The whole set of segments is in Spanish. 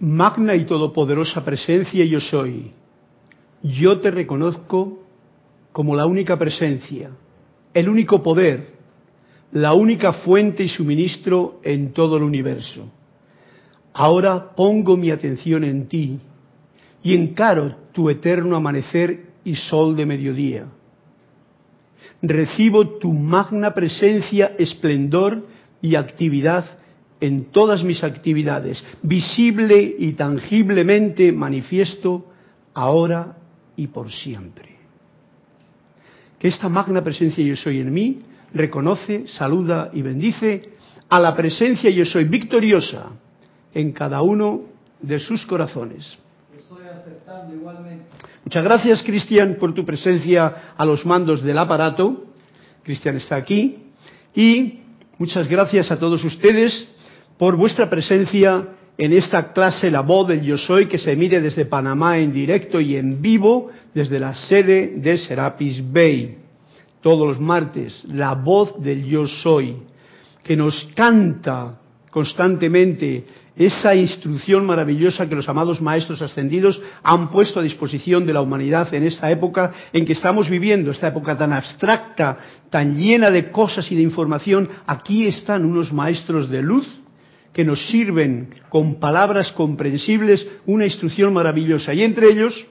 Magna y todopoderosa presencia yo soy. Yo te reconozco como la única presencia, el único poder, la única fuente y suministro en todo el universo. Ahora pongo mi atención en ti y encaro tu eterno amanecer y sol de mediodía. Recibo tu magna presencia, esplendor y actividad en todas mis actividades, visible y tangiblemente manifiesto ahora y por siempre. Que esta magna presencia yo soy en mí reconoce, saluda y bendice a la presencia yo soy victoriosa en cada uno de sus corazones. Muchas gracias, Cristian, por tu presencia a los mandos del aparato. Cristian está aquí. Y muchas gracias a todos ustedes por vuestra presencia en esta clase La Voz del Yo Soy que se emite desde Panamá en directo y en vivo desde la sede de Serapis Bay. Todos los martes, La Voz del Yo Soy, que nos canta constantemente esa instrucción maravillosa que los amados maestros ascendidos han puesto a disposición de la humanidad en esta época en que estamos viviendo, esta época tan abstracta, tan llena de cosas y de información. Aquí están unos maestros de luz que nos sirven con palabras comprensibles una instrucción maravillosa. Y entre ellos,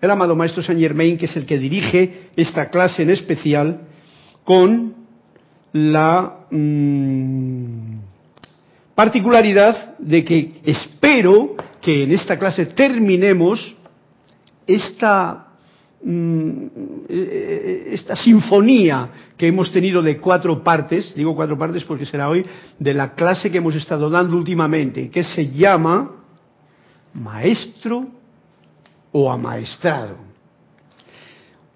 el amado Maestro Saint Germain, que es el que dirige esta clase en especial, con la mm, particularidad de que espero que en esta clase terminemos esta esta sinfonía que hemos tenido de cuatro partes, digo cuatro partes porque será hoy, de la clase que hemos estado dando últimamente, que se llama Maestro o Amaestrado.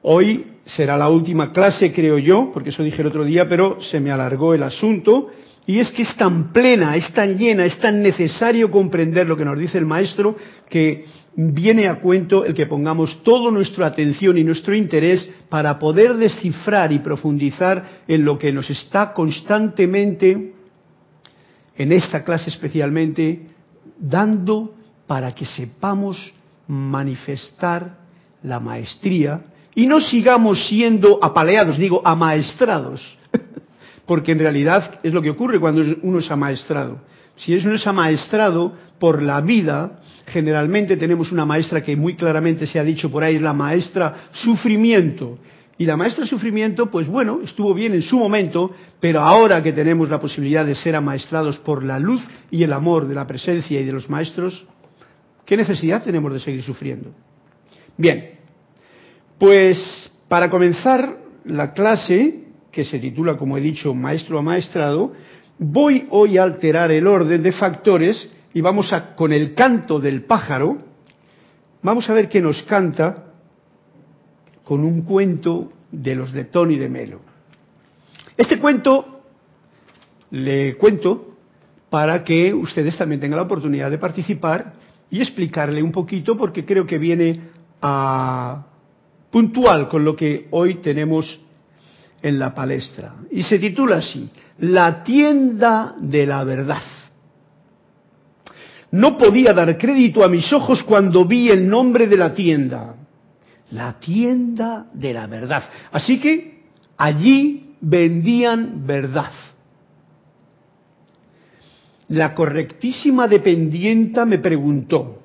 Hoy será la última clase, creo yo, porque eso dije el otro día, pero se me alargó el asunto, y es que es tan plena, es tan llena, es tan necesario comprender lo que nos dice el Maestro, que viene a cuento el que pongamos toda nuestra atención y nuestro interés para poder descifrar y profundizar en lo que nos está constantemente, en esta clase especialmente, dando para que sepamos manifestar la maestría y no sigamos siendo apaleados, digo, amaestrados, porque en realidad es lo que ocurre cuando uno es amaestrado. Si uno es amaestrado por la vida, generalmente tenemos una maestra que muy claramente se ha dicho por ahí, es la maestra sufrimiento. Y la maestra sufrimiento, pues bueno, estuvo bien en su momento, pero ahora que tenemos la posibilidad de ser amaestrados por la luz y el amor de la presencia y de los maestros, ¿qué necesidad tenemos de seguir sufriendo? Bien, pues para comenzar la clase, que se titula, como he dicho, Maestro Amaestrado, voy hoy a alterar el orden de factores y vamos a, con el canto del pájaro, vamos a ver qué nos canta con un cuento de los de Tony de Melo. Este cuento le cuento para que ustedes también tengan la oportunidad de participar y explicarle un poquito porque creo que viene a puntual con lo que hoy tenemos en la palestra. Y se titula así, La tienda de la verdad. No podía dar crédito a mis ojos cuando vi el nombre de la tienda. La tienda de la verdad. Así que allí vendían verdad. La correctísima dependienta me preguntó,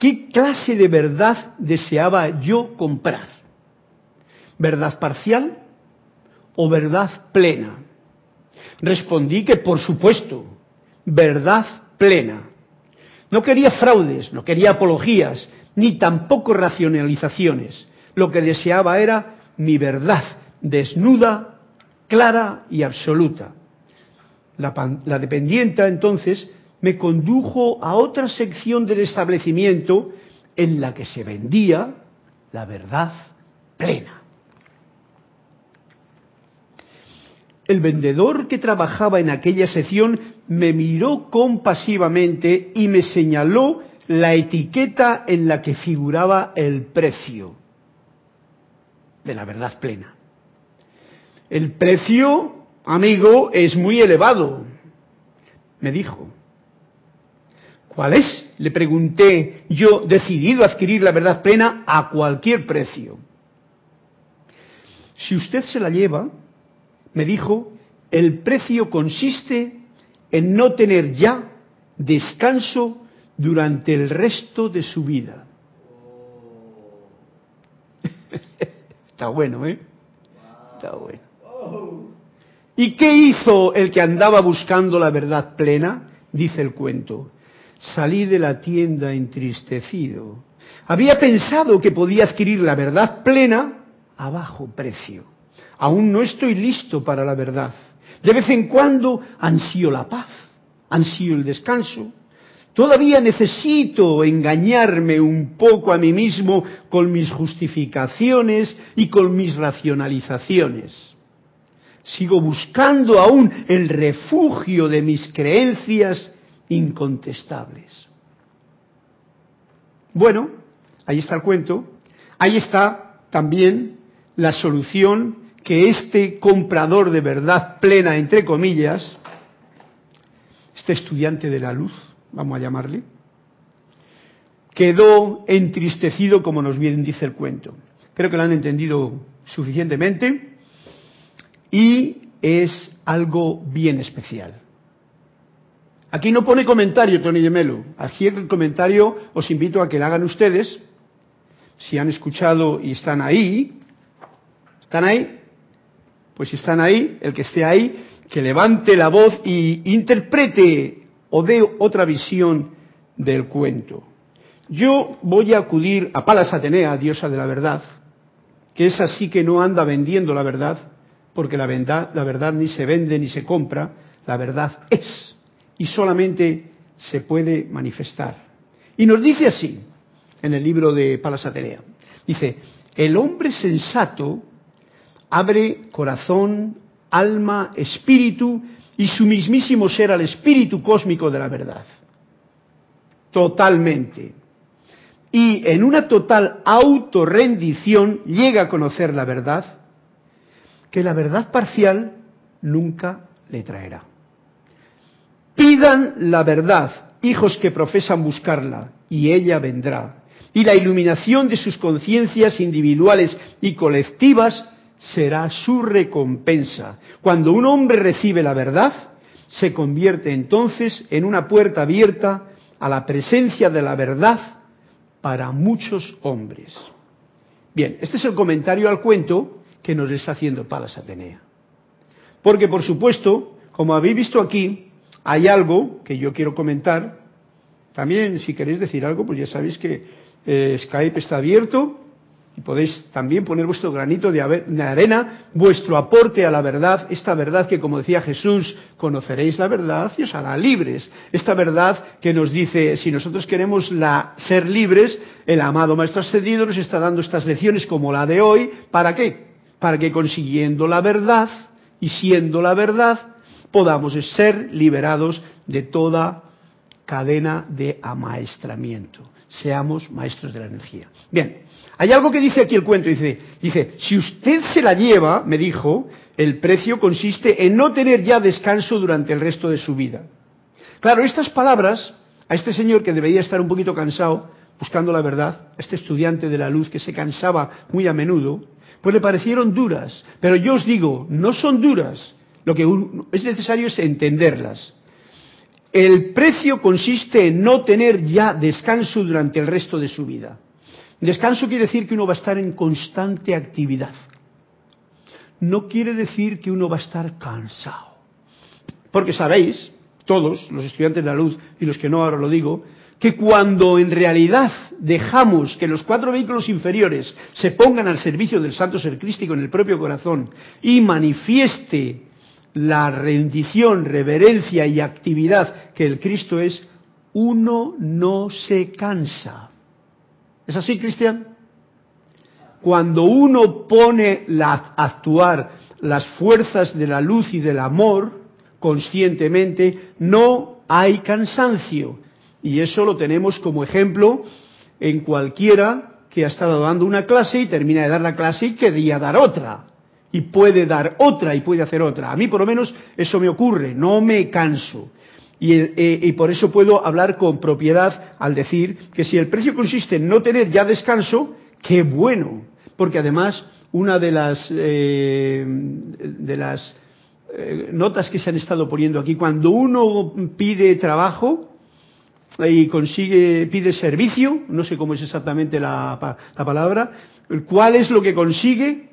¿qué clase de verdad deseaba yo comprar? ¿Verdad parcial o verdad plena? Respondí que por supuesto, verdad plena. No quería fraudes, no quería apologías, ni tampoco racionalizaciones. Lo que deseaba era mi verdad, desnuda, clara y absoluta. La, la dependienta entonces me condujo a otra sección del establecimiento en la que se vendía la verdad plena. El vendedor que trabajaba en aquella sección me miró compasivamente y me señaló la etiqueta en la que figuraba el precio de la verdad plena. El precio, amigo, es muy elevado, me dijo. ¿Cuál es? Le pregunté yo, decidido a adquirir la verdad plena a cualquier precio. Si usted se la lleva, me dijo, el precio consiste en no tener ya descanso durante el resto de su vida. Está bueno, ¿eh? Está bueno. ¿Y qué hizo el que andaba buscando la verdad plena? Dice el cuento. Salí de la tienda entristecido. Había pensado que podía adquirir la verdad plena a bajo precio. Aún no estoy listo para la verdad. De vez en cuando ansío la paz, ansío el descanso. Todavía necesito engañarme un poco a mí mismo con mis justificaciones y con mis racionalizaciones. Sigo buscando aún el refugio de mis creencias incontestables. Bueno, ahí está el cuento. Ahí está también la solución que este comprador de verdad plena, entre comillas, este estudiante de la luz, vamos a llamarle, quedó entristecido como nos bien dice el cuento. Creo que lo han entendido suficientemente y es algo bien especial. Aquí no pone comentario Tony de Melo. Aquí el comentario os invito a que lo hagan ustedes. Si han escuchado y están ahí, ¿están ahí? Pues si están ahí, el que esté ahí, que levante la voz y interprete o dé otra visión del cuento. Yo voy a acudir a Palas Atenea, diosa de la verdad, que es así que no anda vendiendo la verdad, porque la verdad, la verdad ni se vende ni se compra, la verdad es y solamente se puede manifestar. Y nos dice así en el libro de Palas Atenea. Dice, el hombre sensato abre corazón, alma, espíritu y su mismísimo ser al espíritu cósmico de la verdad. Totalmente. Y en una total autorrendición llega a conocer la verdad que la verdad parcial nunca le traerá. Pidan la verdad, hijos que profesan buscarla, y ella vendrá. Y la iluminación de sus conciencias individuales y colectivas será su recompensa. Cuando un hombre recibe la verdad, se convierte entonces en una puerta abierta a la presencia de la verdad para muchos hombres. Bien, este es el comentario al cuento que nos está haciendo Palas Atenea. Porque, por supuesto, como habéis visto aquí, hay algo que yo quiero comentar. También, si queréis decir algo, pues ya sabéis que eh, Skype está abierto y podéis también poner vuestro granito de arena, vuestro aporte a la verdad, esta verdad que, como decía Jesús, conoceréis la verdad y os hará libres. Esta verdad que nos dice, si nosotros queremos ser libres, el amado Maestro Ascendido nos está dando estas lecciones como la de hoy, ¿para qué? Para que consiguiendo la verdad y siendo la verdad, podamos ser liberados de toda cadena de amaestramiento. Seamos maestros de la energía. Bien, hay algo que dice aquí el cuento, dice, dice, si usted se la lleva, me dijo, el precio consiste en no tener ya descanso durante el resto de su vida. Claro, estas palabras, a este señor que debería estar un poquito cansado, buscando la verdad, a este estudiante de la luz que se cansaba muy a menudo, pues le parecieron duras. Pero yo os digo, no son duras, lo que es necesario es entenderlas. El precio consiste en no tener ya descanso durante el resto de su vida. Descanso quiere decir que uno va a estar en constante actividad. No quiere decir que uno va a estar cansado. Porque sabéis, todos, los estudiantes de la luz y los que no ahora lo digo, que cuando en realidad dejamos que los cuatro vehículos inferiores se pongan al servicio del Santo Ser Crístico en el propio corazón y manifieste la rendición, reverencia y actividad que el Cristo es, uno no se cansa. ¿Es así, Cristian? Cuando uno pone a actuar las fuerzas de la luz y del amor conscientemente, no hay cansancio. Y eso lo tenemos como ejemplo en cualquiera que ha estado dando una clase y termina de dar la clase y quería dar otra y puede dar otra y puede hacer otra. A mí por lo menos eso me ocurre, no me canso. Eh, y, por eso puedo hablar con propiedad al decir que si el precio consiste en no tener ya descanso, qué bueno, porque además una de las, eh, de las eh, notas que se han estado poniendo aquí, cuando uno pide trabajo y consigue, pide servicio, no sé cómo es exactamente la, la palabra, ¿cuál es lo que consigue?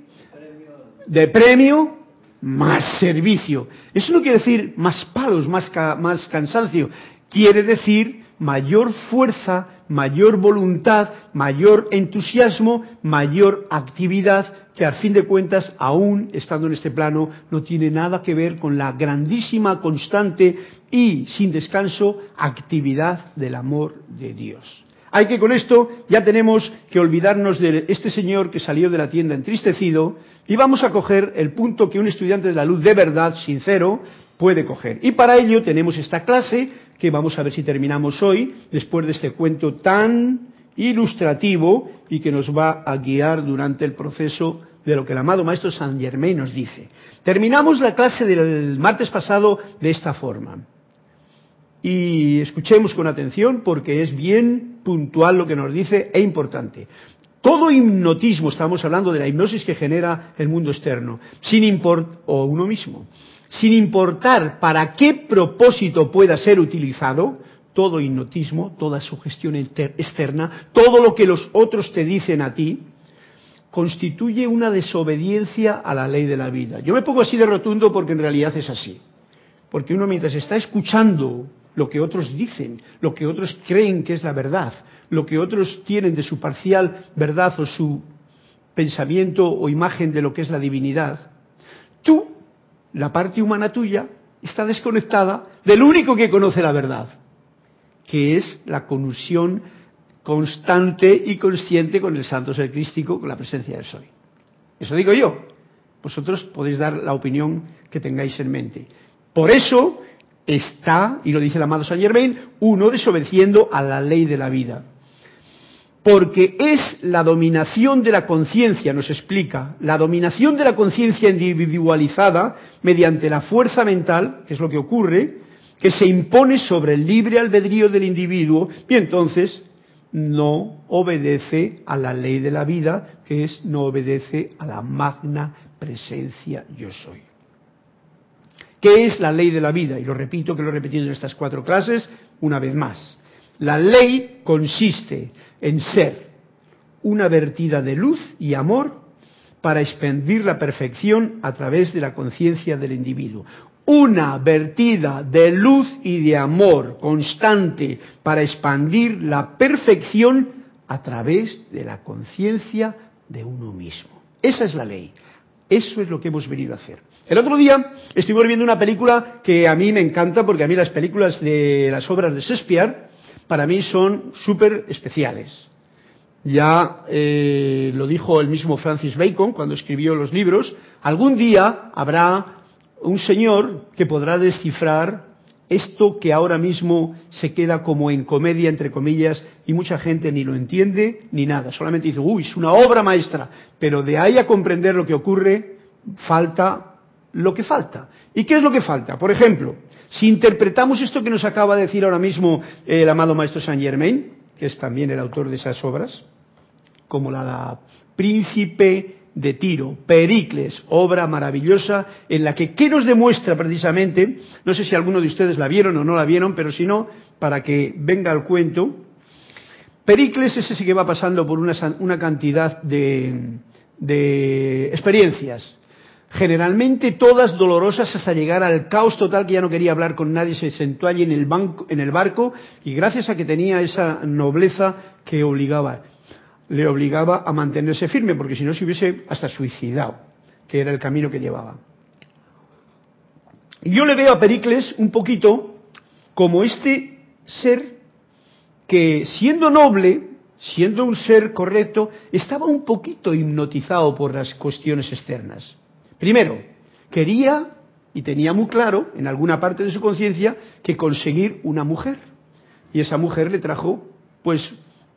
De premio, más servicio. Eso no quiere decir más palos, más, más cansancio. Quiere decir mayor fuerza, mayor voluntad, mayor entusiasmo, mayor actividad, que al fin de cuentas, aún estando en este plano, no tiene nada que ver con la grandísima, constante y sin descanso actividad del amor de Dios. Hay que con esto ya tenemos que olvidarnos de este señor que salió de la tienda entristecido y vamos a coger el punto que un estudiante de la luz de verdad, sincero, puede coger. Y para ello tenemos esta clase que vamos a ver si terminamos hoy, después de este cuento tan ilustrativo y que nos va a guiar durante el proceso de lo que el amado Maestro San Germain nos dice. Terminamos la clase del martes pasado de esta forma. Y escuchemos con atención porque es bien puntual lo que nos dice e importante. Todo hipnotismo, estamos hablando de la hipnosis que genera el mundo externo, sin import o uno mismo, sin importar para qué propósito pueda ser utilizado, todo hipnotismo, toda sugestión externa, todo lo que los otros te dicen a ti, constituye una desobediencia a la ley de la vida. Yo me pongo así de rotundo porque en realidad es así. Porque uno mientras está escuchando lo que otros dicen, lo que otros creen que es la verdad, lo que otros tienen de su parcial verdad o su pensamiento o imagen de lo que es la divinidad, tú, la parte humana tuya, está desconectada del único que conoce la verdad, que es la conusión constante y consciente con el santo ser crístico, con la presencia del soy. Eso digo yo. Vosotros podéis dar la opinión que tengáis en mente. Por eso está, y lo dice el amado Saint Germain, uno desobedeciendo a la ley de la vida. Porque es la dominación de la conciencia, nos explica, la dominación de la conciencia individualizada mediante la fuerza mental, que es lo que ocurre, que se impone sobre el libre albedrío del individuo y entonces no obedece a la ley de la vida, que es no obedece a la magna presencia yo soy. ¿Qué es la ley de la vida? Y lo repito, que lo he repetido en estas cuatro clases una vez más. La ley consiste en ser una vertida de luz y amor para expandir la perfección a través de la conciencia del individuo. Una vertida de luz y de amor constante para expandir la perfección a través de la conciencia de uno mismo. Esa es la ley. Eso es lo que hemos venido a hacer. El otro día estuvimos viendo una película que a mí me encanta porque a mí las películas de las obras de Shakespeare para mí son súper especiales. Ya eh, lo dijo el mismo Francis Bacon cuando escribió los libros, algún día habrá un señor que podrá descifrar esto que ahora mismo se queda como en comedia, entre comillas, y mucha gente ni lo entiende ni nada. Solamente dice, uy, es una obra maestra. Pero de ahí a comprender lo que ocurre, falta lo que falta. ¿Y qué es lo que falta? Por ejemplo, si interpretamos esto que nos acaba de decir ahora mismo el amado maestro Saint Germain, que es también el autor de esas obras, como la Príncipe de Tiro, Pericles, obra maravillosa en la que, ¿qué nos demuestra precisamente? No sé si alguno de ustedes la vieron o no la vieron, pero si no, para que venga el cuento. Pericles es ese que va pasando por una, cantidad de, de experiencias, generalmente todas dolorosas hasta llegar al caos total que ya no quería hablar con nadie, se sentó allí en el, banco, en el barco y gracias a que tenía esa nobleza que obligaba le obligaba a mantenerse firme, porque si no se hubiese hasta suicidado, que era el camino que llevaba. Y yo le veo a Pericles un poquito como este ser que, siendo noble, siendo un ser correcto, estaba un poquito hipnotizado por las cuestiones externas. Primero, quería, y tenía muy claro, en alguna parte de su conciencia, que conseguir una mujer. Y esa mujer le trajo, pues,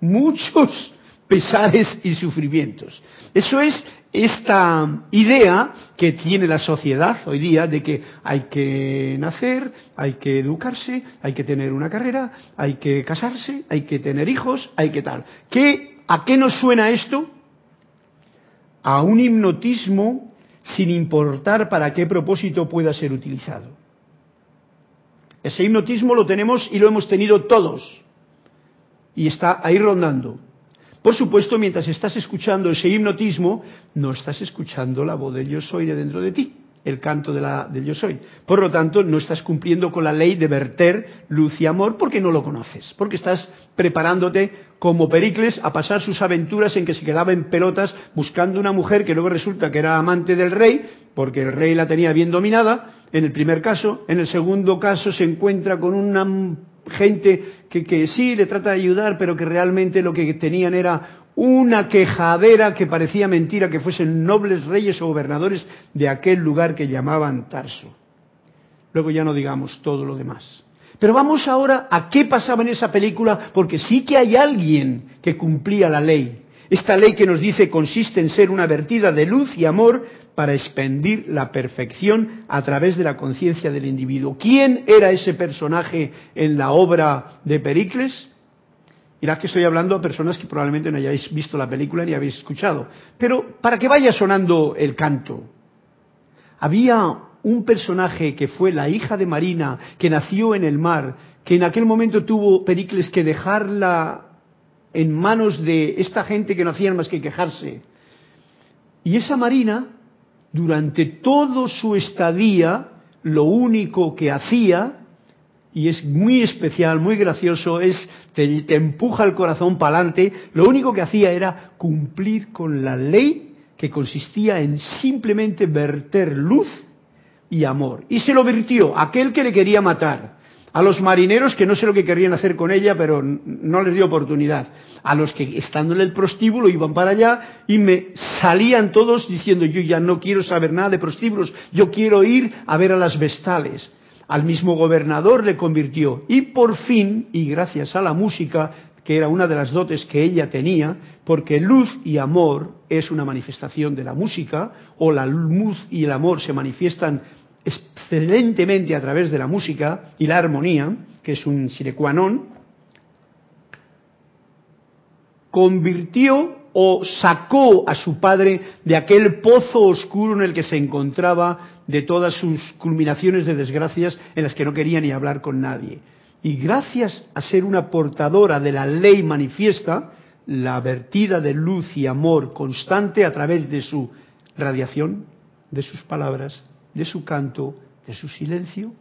muchos pesares y sufrimientos. Eso es esta idea que tiene la sociedad hoy día de que hay que nacer, hay que educarse, hay que tener una carrera, hay que casarse, hay que tener hijos, hay que tal. ¿Qué, ¿A qué nos suena esto? A un hipnotismo sin importar para qué propósito pueda ser utilizado. Ese hipnotismo lo tenemos y lo hemos tenido todos. Y está ahí rondando. Por supuesto, mientras estás escuchando ese hipnotismo, no estás escuchando la voz del yo soy de dentro de ti, el canto de del yo soy. Por lo tanto, no estás cumpliendo con la ley de verter luz y amor porque no lo conoces, porque estás preparándote como Pericles a pasar sus aventuras en que se quedaba en pelotas buscando una mujer que luego resulta que era amante del rey, porque el rey la tenía bien dominada, en el primer caso. En el segundo caso se encuentra con una gente que, sí le trata de ayudar, pero que realmente lo que tenían era una quejadera que parecía mentira que fuesen nobles reyes o gobernadores de aquel lugar que llamaban Tarso. Luego ya no digamos todo lo demás. Pero vamos ahora a qué pasaba en esa película, porque sí que hay alguien que cumplía la ley. Esta ley que nos dice consiste en ser una vertida de luz y amor para expandir la perfección a través de la conciencia del individuo. ¿Quién era ese personaje en la obra de Pericles? Mirad que estoy hablando a personas que probablemente no hayáis visto la película ni habéis escuchado. Pero para que vaya sonando el canto, había un personaje que fue la hija de Marina, que nació en el mar, que en aquel momento tuvo Pericles que dejarla en manos de esta gente que no hacían más que quejarse. Y esa Marina durante todo su estadía, lo único que hacía, y es muy especial, muy gracioso, es te, empuja el corazón para adelante, lo único que hacía era cumplir con la ley que consistía en simplemente verter luz y amor. Y se lo virtió aquel que le quería matar a los marineros que no sé lo que querían hacer con ella, pero no les dio oportunidad, a los que estando en el prostíbulo iban para allá y me salían todos diciendo yo ya no quiero saber nada de prostíbulos, yo quiero ir a ver a las vestales. Al mismo gobernador le convirtió y por fin, y gracias a la música, que era una de las dotes que ella tenía, porque luz y amor es una manifestación de la música, o la luz y el amor se manifiestan excelentemente a través de la música y la armonía, que es un sine qua non, convirtió o sacó a su padre de aquel pozo oscuro en el que se encontraba de todas sus culminaciones de desgracias en las que no quería ni hablar con nadie. Y gracias a ser una portadora de la ley manifiesta, la vertida de luz y amor constante a través de su radiación, de sus palabras, de su canto, de su silencio,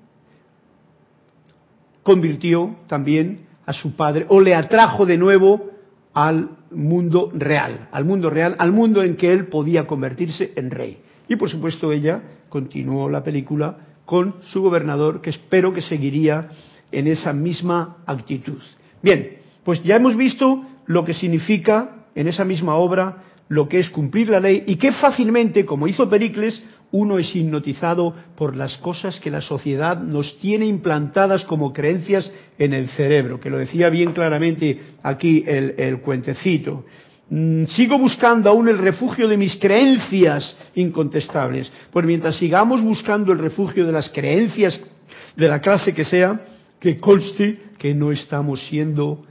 convirtió también a su padre o le atrajo de nuevo al mundo real, al mundo real, al mundo en que él podía convertirse en rey. Y por supuesto ella continuó la película con su gobernador, que espero que seguiría en esa misma actitud. Bien, pues ya hemos visto lo que significa en esa misma obra lo que es cumplir la ley y que fácilmente, como hizo Pericles, uno es hipnotizado por las cosas que la sociedad nos tiene implantadas como creencias en el cerebro, que lo decía bien claramente aquí el, cuentecito. Mm, sigo buscando aún el refugio de mis creencias incontestables. Pues mientras sigamos buscando el refugio de las creencias de la clase que sea, que conste que no estamos siendo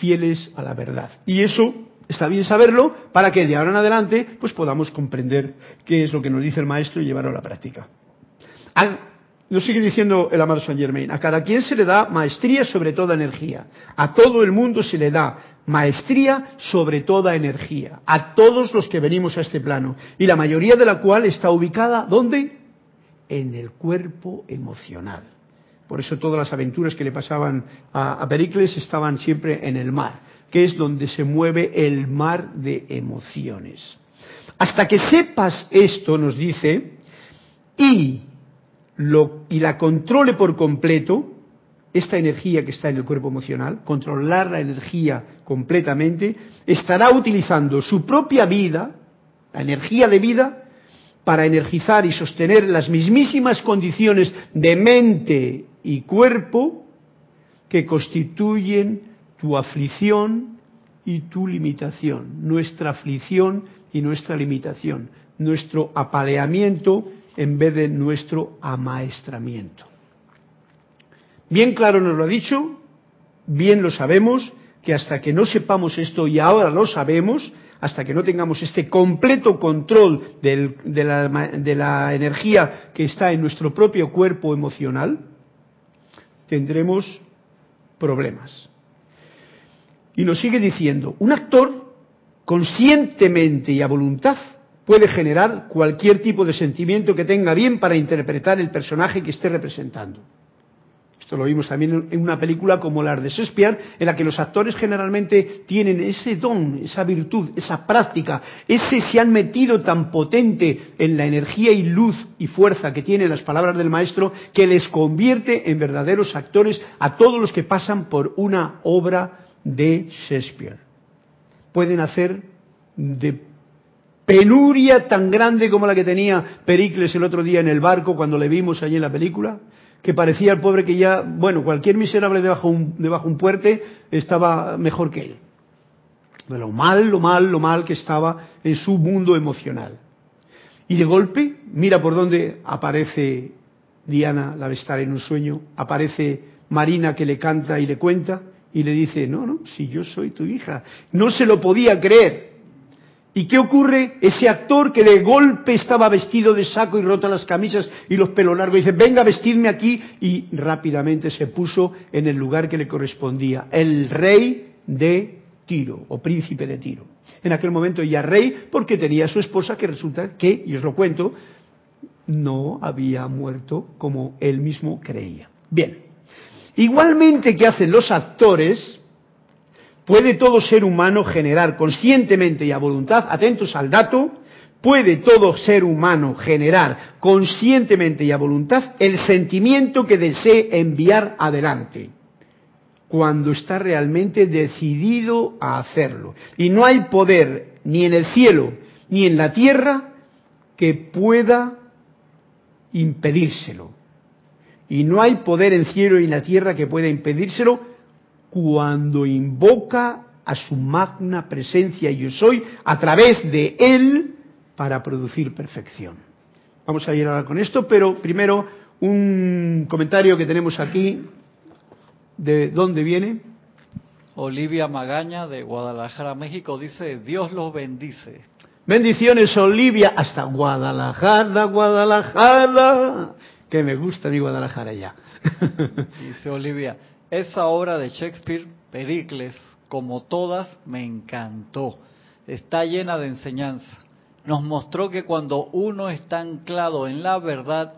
fieles a la verdad. Y eso está bien saberlo para que de ahora en adelante pues podamos comprender qué es lo que nos dice el maestro y llevarlo a la práctica. nos sigue diciendo el amado Saint Germain, a cada quien se le da maestría sobre toda energía, a todo el mundo se le da maestría sobre toda energía, a todos los que venimos a este plano, y la mayoría de la cual está ubicada, ¿dónde? En el cuerpo emocional. Por eso todas las aventuras que le pasaban a Pericles estaban siempre en el mar que es donde se mueve el mar de emociones. Hasta que sepas esto, nos dice, y, lo, y la controle por completo, esta energía que está en el cuerpo emocional, controlar la energía completamente, estará utilizando su propia vida, la energía de vida, para energizar y sostener las mismísimas condiciones de mente y cuerpo que constituyen tu aflicción y tu limitación, nuestra aflicción y nuestra limitación, nuestro apaleamiento en vez de nuestro amaestramiento. Bien claro nos lo ha dicho, bien lo sabemos, que hasta que no sepamos esto, y ahora lo sabemos, hasta que no tengamos este completo control de, la, energía que está en nuestro propio cuerpo emocional, tendremos problemas. Y nos sigue diciendo, un actor conscientemente y a voluntad puede generar cualquier tipo de sentimiento que tenga bien para interpretar el personaje que esté representando. Esto lo vimos también en una película como la de Shakespeare, en la que los actores generalmente tienen ese don, esa virtud, esa práctica, ese se han metido tan potente en la energía y luz y fuerza que tienen las palabras del maestro, que les convierte en verdaderos actores a todos los que pasan por una obra de Shakespeare. Pueden hacer de penuria tan grande como la que tenía Pericles el otro día en el barco cuando le vimos allí en la película, que parecía el pobre que ya, bueno, cualquier miserable debajo un, debajo un puente estaba mejor que él. De lo mal, lo mal, lo mal que estaba en su mundo emocional. Y de golpe, mira por dónde aparece Diana, la estar en un sueño, aparece Marina que le canta y le cuenta, y le dice, no, no, si yo soy tu hija. No se lo podía creer. ¿Y qué ocurre? Ese actor que de golpe estaba vestido de saco y rota las camisas y los pelos largos, dice, venga, vestidme aquí, y rápidamente se puso en el lugar que le correspondía, el rey de Tiro, o príncipe de Tiro. En aquel momento ya rey, porque tenía a su esposa que resulta que, y os lo cuento, no había muerto como él mismo creía. Bien, igualmente que hacen los actores, ¿Puede todo ser humano generar conscientemente y a voluntad, atentos al dato, puede todo ser humano generar conscientemente y a voluntad el sentimiento que desee enviar adelante, cuando está realmente decidido a hacerlo. Y no hay poder ni en el cielo ni en la tierra que pueda impedírselo. Y no hay poder en cielo y en la tierra que pueda impedírselo cuando invoca a su magna presencia yo soy a través de él para producir perfección. Vamos a ir ahora con esto, pero primero un comentario que tenemos aquí. ¿De dónde viene? Olivia Magaña de Guadalajara, México, dice, Dios los bendice. Bendiciones, Olivia, hasta Guadalajara, Guadalajara, que me gusta mi Guadalajara ya. dice Olivia, esa obra de Shakespeare, Pericles, como todas, me encantó. Está llena de enseñanza. Nos mostró que cuando uno está anclado en la verdad,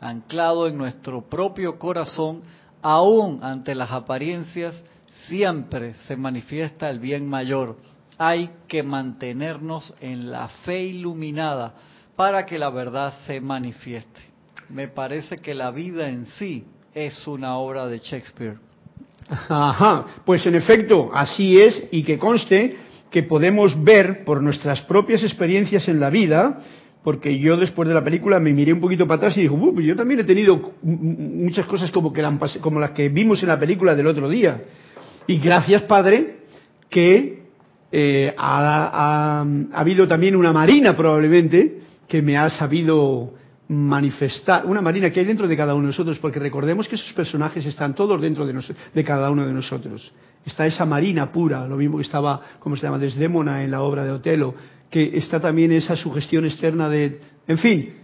anclado en nuestro propio corazón, aún ante las apariencias, siempre se manifiesta el bien mayor. Hay que mantenernos en la fe iluminada para que la verdad se manifieste. Me parece que la vida en sí es una obra de Shakespeare. Ajá, pues en efecto, así es y que conste que podemos ver por nuestras propias experiencias en la vida, porque yo después de la película me miré un poquito para atrás y digo, pues yo también he tenido muchas cosas como, que como las que vimos en la película del otro día. Y gracias, Padre, que eh, ha habido también una marina probablemente que me ha sabido manifestar, una marina que hay dentro de cada uno de nosotros, porque recordemos que esos personajes están todos dentro de, de cada uno de nosotros. Está esa marina pura, lo mismo que estaba, como se llama?, Desdémona en la obra de Otelo, que está también esa sugestión externa de... En fin,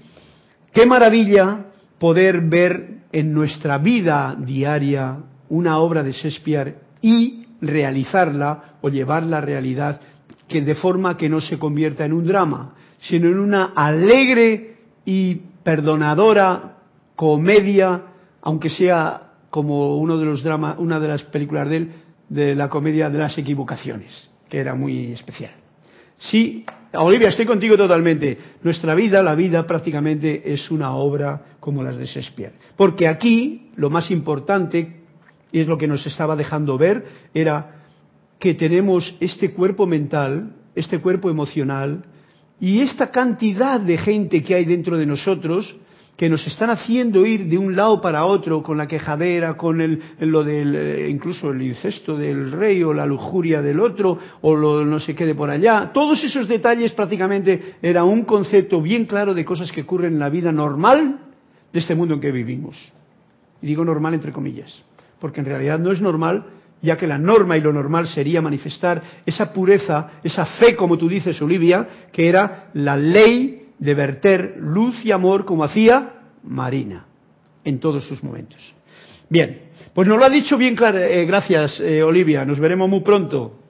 qué maravilla poder ver en nuestra vida diaria una obra de Shakespeare y realizarla o llevarla a realidad que de forma que no se convierta en un drama, sino en una alegre y perdonadora comedia, aunque sea como uno de los dramas, una de las películas de él, de la comedia de las equivocaciones, que era muy especial. Sí, Olivia, estoy contigo totalmente. Nuestra vida, la vida prácticamente es una obra como las de Shakespeare. Porque aquí lo más importante, y es lo que nos estaba dejando ver, era que tenemos este cuerpo mental, este cuerpo emocional, y esta cantidad de gente que hay dentro de nosotros, que nos están haciendo ir de un lado para otro con la quejadera, con el, lo del, eh, incluso el incesto del rey o la lujuria del otro o lo no sé qué de por allá. Todos esos detalles prácticamente era un concepto bien claro de cosas que ocurren en la vida normal de este mundo en que vivimos. Y digo normal entre comillas, porque en realidad no es normal ya que la norma y lo normal sería manifestar esa pureza, esa fe, como tú dices, Olivia, que era la ley de verter luz y amor como hacía Marina en todos sus momentos. Bien, pues nos lo ha dicho bien claro, eh, gracias eh, Olivia, nos veremos muy pronto.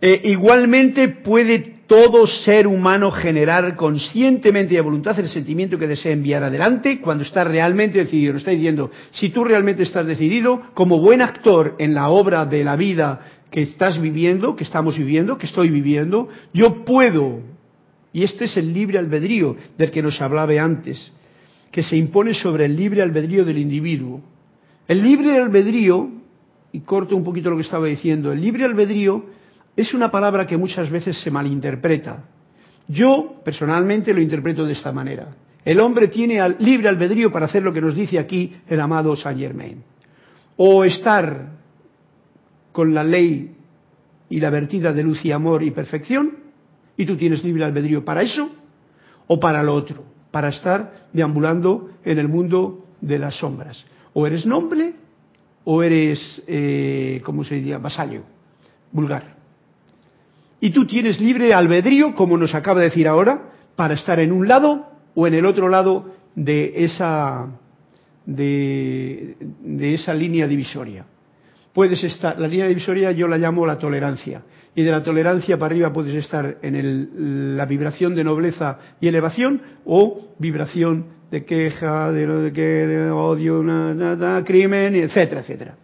Eh, igualmente puede todo ser humano generar conscientemente y a voluntad el sentimiento que desea enviar adelante cuando está realmente decidido. Nos está diciendo, si tú realmente estás decidido, como buen actor en la obra de la vida que estás viviendo, que estamos viviendo, que estoy viviendo, yo puedo y este es el libre albedrío del que nos hablaba antes, que se impone sobre el libre albedrío del individuo. El libre albedrío, y corto un poquito lo que estaba diciendo, el libre albedrío es una palabra que muchas veces se malinterpreta. Yo, personalmente, lo interpreto de esta manera. El hombre tiene libre albedrío para hacer lo que nos dice aquí el amado Saint Germain. O estar con la ley y la vertida de luz y amor y perfección, y tú tienes libre albedrío para eso o para lo otro, para estar deambulando en el mundo de las sombras. O eres noble o eres, eh, ¿cómo se diría?, vasallo, vulgar. Y tú tienes libre albedrío, como nos acaba de decir ahora, para estar en un lado o en el otro lado de esa, de, de esa línea divisoria. Puedes estar, la línea divisoria yo la llamo la tolerancia y de la tolerancia para arriba puedes estar en la vibración de nobleza y elevación o vibración de queja, de, de odio, crimen, etcétera, etcétera.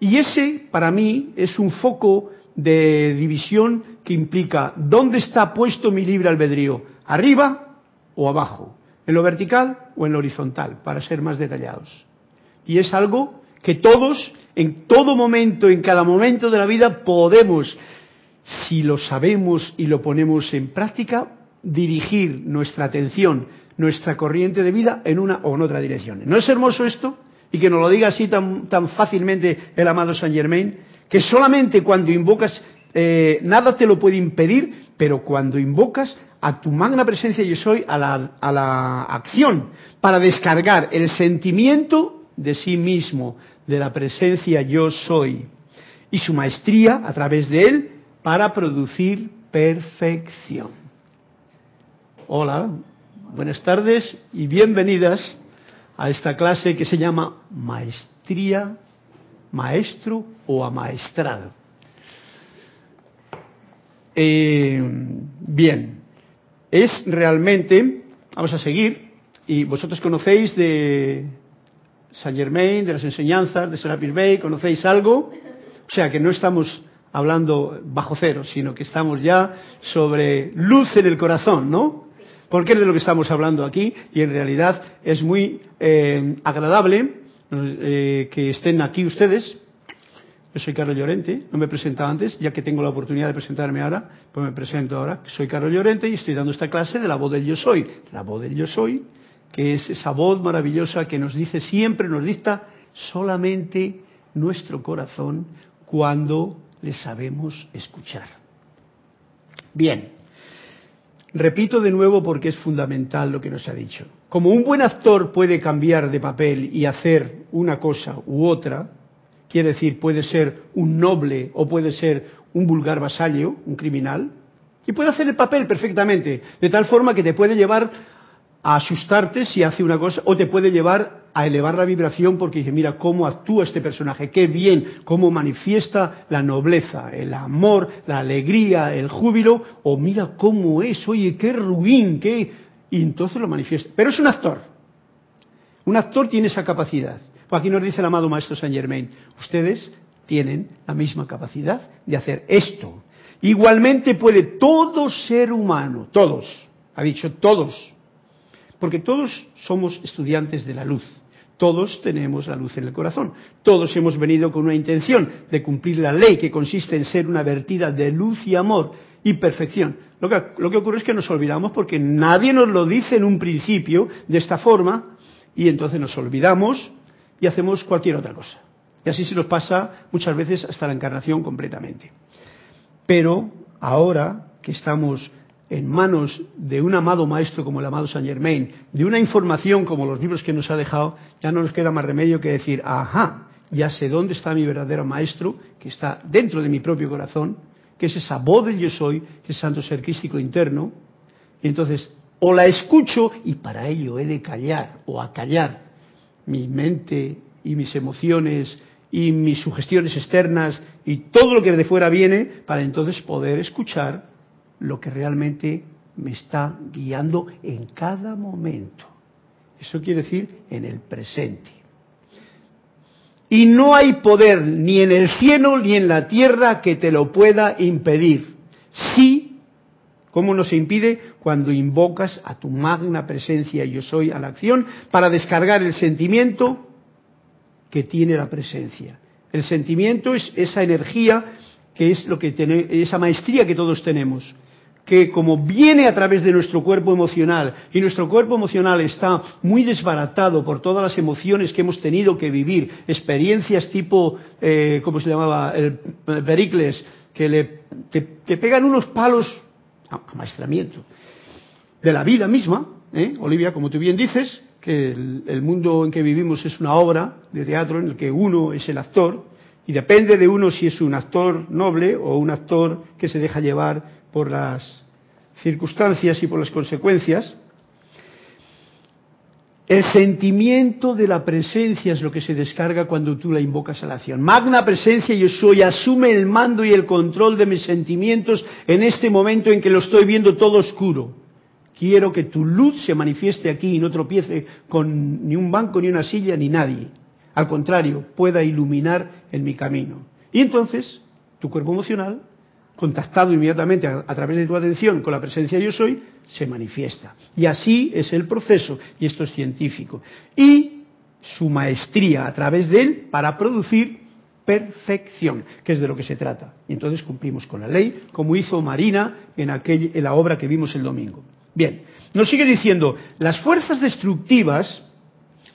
Y ese, para mí, es un foco de división que implica dónde está puesto mi libre albedrío, arriba o abajo, en lo vertical o en lo horizontal, para ser más detallados. Y es algo que todos, en todo momento, en cada momento de la vida, podemos, si lo sabemos y lo ponemos en práctica, dirigir nuestra atención, nuestra corriente de vida en una o en otra dirección. ¿No es hermoso esto? Y que nos lo diga así tan, tan fácilmente el amado Saint Germain, que solamente cuando invocas, eh, nada te lo puede impedir, pero cuando invocas a tu magna presencia yo soy, a la, a la acción, para descargar el sentimiento de sí mismo, de la presencia yo soy y su maestría a través de él para producir perfección. Hola, buenas tardes y bienvenidas a esta clase que se llama Maestría, Maestro o Amaestrado. Eh, bien, es realmente, vamos a seguir, y vosotros conocéis de Saint Germain, de las enseñanzas de Serapis Bay, ¿conocéis algo? O sea que no estamos hablando bajo cero, sino que estamos ya sobre luz en el corazón, ¿no? Porque es de lo que estamos hablando aquí y en realidad es muy eh, agradable eh, que estén aquí ustedes. Yo soy Carlos Llorente, no me he presentado antes, ya que tengo la oportunidad de presentarme ahora, pues me presento ahora. Soy Carlos Llorente y estoy dando esta clase de la voz del yo soy. La voz del yo soy que es esa voz maravillosa que nos dice siempre, nos dicta solamente nuestro corazón cuando le sabemos escuchar. Bien, repito de nuevo porque es fundamental lo que nos ha dicho. Como un buen actor puede cambiar de papel y hacer una cosa u otra, quiere decir, puede ser un noble o puede ser un vulgar vasallo, un criminal, y puede hacer el papel perfectamente, de tal forma que te puede llevar a asustarte si hace una cosa o te puede llevar a elevar la vibración porque dice, mira cómo actúa este personaje, qué bien, cómo manifiesta la nobleza, el amor, la alegría, el júbilo, o mira cómo es, oye, qué ruin, qué... Y entonces lo manifiesta. Pero es un actor. Un actor tiene esa capacidad. Pues aquí nos dice el amado Maestro Saint Germain, ustedes tienen la misma capacidad de hacer esto. Igualmente puede todo ser humano, todos, ha dicho todos, porque todos somos estudiantes de la luz. Todos tenemos la luz en el corazón. Todos hemos venido con una intención de cumplir la ley que consiste en ser una vertida de luz y amor y perfección. Lo que, lo que ocurre es que nos olvidamos porque nadie nos lo dice en un principio de esta forma y entonces nos olvidamos y hacemos cualquier otra cosa. Y así se nos pasa muchas veces hasta la encarnación completamente. Pero ahora que estamos en manos de un amado maestro como el amado Saint Germain, de una información como los libros que nos ha dejado, ya no nos queda más remedio que decir, ajá, ya sé dónde está mi verdadero maestro, que está dentro de mi propio corazón, que es esa voz del yo soy, que es santo ser crístico interno, y entonces o la escucho y para ello he de callar o acallar mi mente y mis emociones y mis sugestiones externas y todo lo que de fuera viene para entonces poder escuchar lo que realmente me está guiando en cada momento. Eso quiere decir en el presente. Y no hay poder ni en el cielo ni en la tierra que te lo pueda impedir. Sí, ¿cómo no se impide? Cuando invocas a tu magna presencia yo soy a la acción para descargar el sentimiento que tiene la presencia. El sentimiento es esa energía que es lo que tiene, esa maestría que todos tenemos que como viene a través de nuestro cuerpo emocional y nuestro cuerpo emocional está muy desbaratado por todas las emociones que hemos tenido que vivir, experiencias tipo, eh, ¿cómo se llamaba? El, Pericles, que le te, pegan unos palos, amaestramiento, de la vida misma, ¿eh? Olivia, como tú bien dices, que el, el mundo en que vivimos es una obra de teatro en el que uno es el actor, y depende de uno si es un actor noble o un actor que se deja llevar por las circunstancias y por las consecuencias, el sentimiento de la presencia es lo que se descarga cuando tú la invocas a la acción. Magna presencia yo soy, asume el mando y el control de mis sentimientos en este momento en que lo estoy viendo todo oscuro. Quiero que tu luz se manifieste aquí y no tropiece con ni un banco, ni una silla, ni nadie. Al contrario, pueda iluminar en mi camino. Y entonces, tu cuerpo emocional contactado inmediatamente a, través de tu atención con la presencia yo soy, se manifiesta. Y así es el proceso, y esto es científico. Y su maestría a través de él para producir perfección, que es de lo que se trata. Y entonces cumplimos con la ley, como hizo Marina en, aquel, en la obra que vimos el domingo. Bien, nos sigue diciendo, las fuerzas destructivas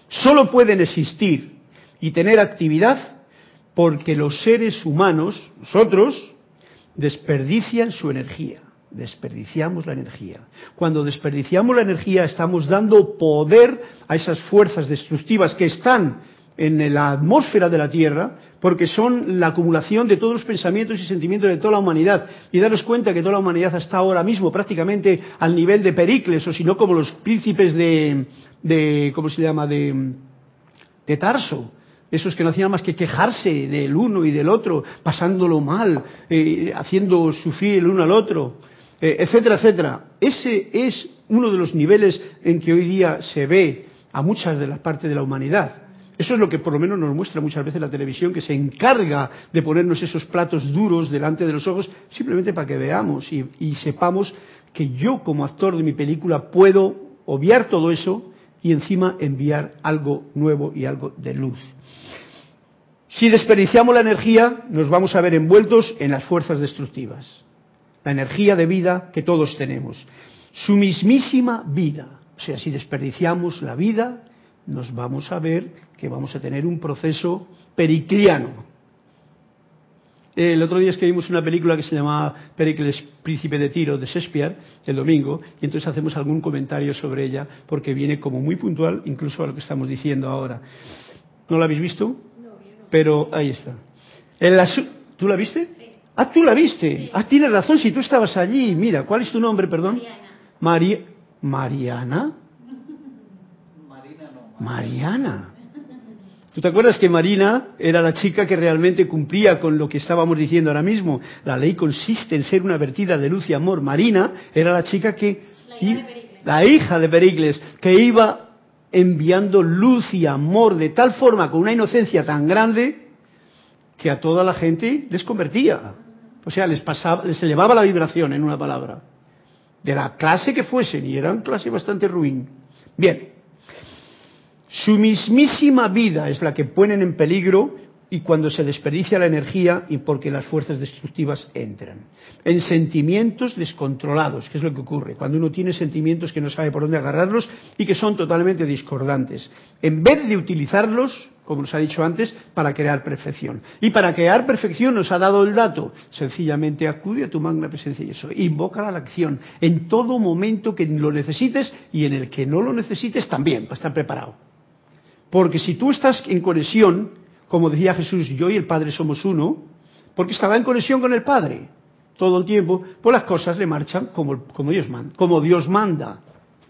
solo pueden existir y tener actividad porque los seres humanos, nosotros, desperdician su energía. Desperdiciamos la energía. Cuando desperdiciamos la energía estamos dando poder a esas fuerzas destructivas que están en la atmósfera de la Tierra, porque son la acumulación de todos los pensamientos y sentimientos de toda la humanidad. Y daros cuenta que toda la humanidad está ahora mismo prácticamente al nivel de Pericles, o si no como los príncipes de, de ¿cómo se llama?, de, de Tarso, esos que no hacían más que quejarse del uno y del otro, pasándolo mal, eh, haciendo sufrir el uno al otro, eh, etcétera, etcétera. Ese es uno de los niveles en que hoy día se ve a muchas de las partes de la humanidad. Eso es lo que por lo menos nos muestra muchas veces la televisión, que se encarga de ponernos esos platos duros delante de los ojos, simplemente para que veamos y sepamos que yo como actor de mi película puedo obviar todo eso y encima enviar algo nuevo y algo de luz. Si desperdiciamos la energía, nos vamos a ver envueltos en las fuerzas destructivas. La energía de vida que todos tenemos. Su mismísima vida. O sea, si desperdiciamos la vida, nos vamos a ver que vamos a tener un proceso pericliano. El otro día escribimos una película que se llamaba Pericles, Príncipe de Tiro, de Shakespeare, el domingo, y entonces hacemos algún comentario sobre ella, porque viene como muy puntual incluso a lo que estamos diciendo ahora. ¿No la habéis visto? pero ahí está. ¿Tú la viste? Sí. Ah, tú la viste. Ah, tienes razón, si tú estabas allí. Mira, ¿cuál es tu nombre, perdón? Mariana. ¿Mariana? Marina no. Mariana. ¿Tú te acuerdas que Marina era la chica que realmente cumplía con lo que estábamos diciendo ahora mismo? La ley consiste en ser una vertida de luz y amor. Marina era la chica que... La hija de Pericles, la hija de Pericles que iba enviando luz y amor de tal forma, con una inocencia tan grande, que a toda la gente les convertía. O sea, les pasaba, les elevaba la vibración, en una palabra. De la clase que fuesen, y era una clase bastante ruin. Bien. Su mismísima vida es la que ponen en peligro y cuando se desperdicia la energía y porque las fuerzas destructivas entran. En sentimientos descontrolados, que es lo que ocurre, cuando uno tiene sentimientos que no sabe por dónde agarrarlos y que son totalmente discordantes. En vez de utilizarlos, como nos ha dicho antes, para crear perfección. Y para crear perfección nos ha dado el dato, sencillamente acude a tu magna presencia y eso, invoca la acción en todo momento que lo necesites y en el que no lo necesites también, para estar preparado. Porque si tú estás en conexión, como decía Jesús, yo y el Padre somos uno, porque estaba en conexión con el Padre todo el tiempo, pues las cosas le marchan como, como, Dios, manda, como Dios manda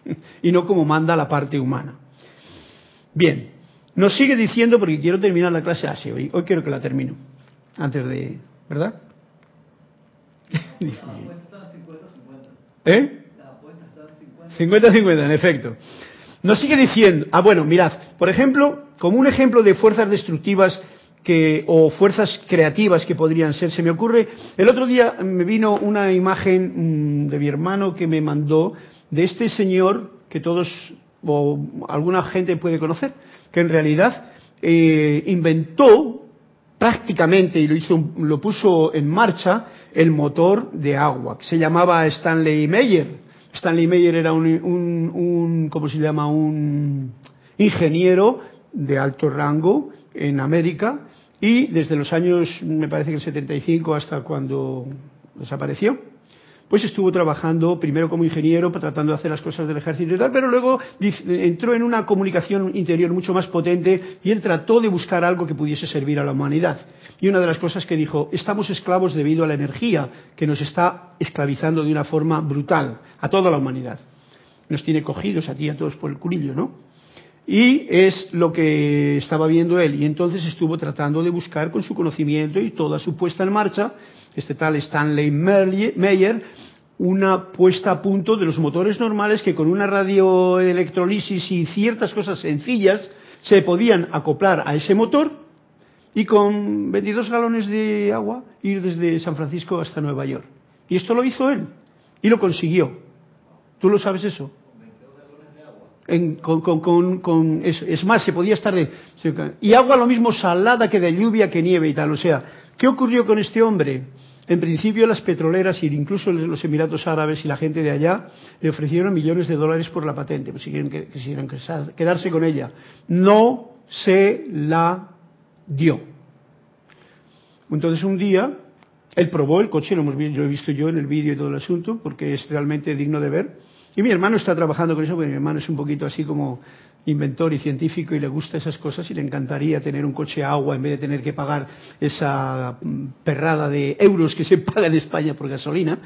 y no como manda la parte humana. Bien, nos sigue diciendo, porque quiero terminar la clase así, hoy, hoy quiero que la termino, antes de, ¿verdad? ¿Eh? 50-50, en efecto. Nos sigue diciendo, ah bueno, mirad, por ejemplo, como un ejemplo de fuerzas destructivas que, o fuerzas creativas que podrían ser, se me ocurre, el otro día me vino una imagen mm, de mi hermano que me mandó de este señor que todos o alguna gente puede conocer, que en realidad eh, inventó prácticamente y lo hizo, lo puso en marcha el motor de agua, que se llamaba Stanley Meyer Stanley Meyer era un, un, ¿cómo se llama? Un ingeniero de alto rango en América y desde los años, me parece que el 75 hasta cuando desapareció, pues estuvo trabajando primero como ingeniero tratando de hacer las cosas del ejército y tal, pero luego entró en una comunicación interior mucho más potente y él trató de buscar algo que pudiese servir a la humanidad. Y una de las cosas que dijo, estamos esclavos debido a la energía que nos está esclavizando de una forma brutal a toda la humanidad. Nos tiene cogidos a ti y a todos por el curillo, ¿no? Y es lo que estaba viendo él. Y entonces estuvo tratando de buscar con su conocimiento y toda su puesta en marcha este tal Stanley Meyer, una puesta a punto de los motores normales que con una radioelectrolisis y ciertas cosas sencillas se podían acoplar a ese motor y con 22 galones de agua ir desde San Francisco hasta Nueva York. Y esto lo hizo él y lo consiguió. ¿Tú lo sabes eso? En, con, con, con, es, es, más, se podía estar de, y agua lo mismo salada que de lluvia que nieve y tal. O sea, ¿qué ocurrió con este hombre? En principio las petroleras e incluso los Emiratos Árabes y la gente de allá le ofrecieron millones de dólares por la patente, pues si quisieran quedarse con ella. No se la dio. Entonces un día él probó el coche, lo, hemos, lo he visto yo en el vídeo y todo el asunto, porque es realmente digno de ver. Y mi hermano está trabajando con eso, porque mi hermano es un poquito así como inventor y científico y le gusta esas cosas y le encantaría tener un coche a agua en vez de tener que pagar esa mm, perrada de euros que se paga en España por gasolina.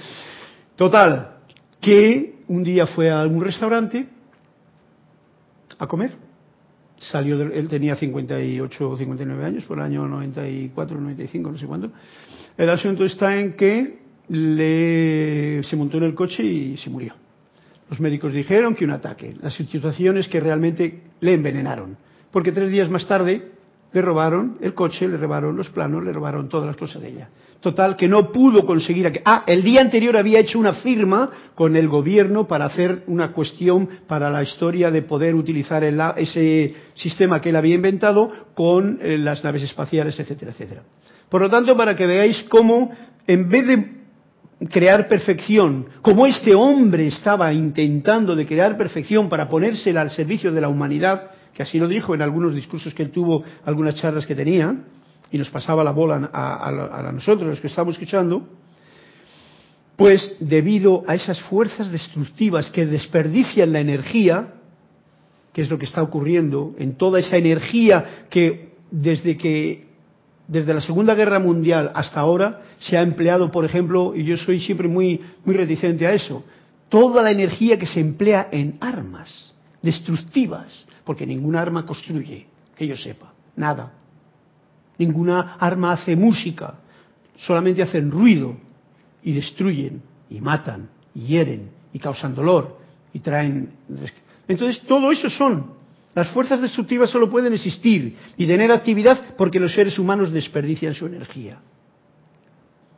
Total, que un día fue a algún restaurante a comer. Salió, él tenía 58 o 59 años, por el año 94, 95, no sé cuándo. El asunto está en que le, se montó en el coche y se murió. Los médicos dijeron que un ataque. La situación es que realmente le envenenaron. Porque tres días más tarde le robaron el coche, le robaron los planos, le robaron todas las cosas de ella. Total, que no pudo conseguir. Ah, el día anterior había hecho una firma con el gobierno para hacer una cuestión para la historia de poder utilizar ese sistema que él había inventado con eh, las naves espaciales, etcétera, etcétera. Por lo tanto, para que veáis cómo, en vez de crear perfección, como este hombre estaba intentando de crear perfección para ponérsela al servicio de la humanidad, que así lo dijo en algunos discursos que él tuvo, algunas charlas que tenía, y nos pasaba la bola a, nosotros, los que estamos escuchando, pues debido a esas fuerzas destructivas que desperdician la energía, que es lo que está ocurriendo en toda esa energía que desde que desde la Segunda Guerra Mundial hasta ahora se ha empleado, por ejemplo, y yo soy siempre muy, muy reticente a eso, toda la energía que se emplea en armas destructivas, porque ninguna arma construye, que yo sepa, nada. Ninguna arma hace música, solamente hacen ruido y destruyen y matan y hieren y causan dolor y traen... Entonces, todo eso son las fuerzas destructivas solo pueden existir y tener actividad porque los seres humanos desperdician su energía.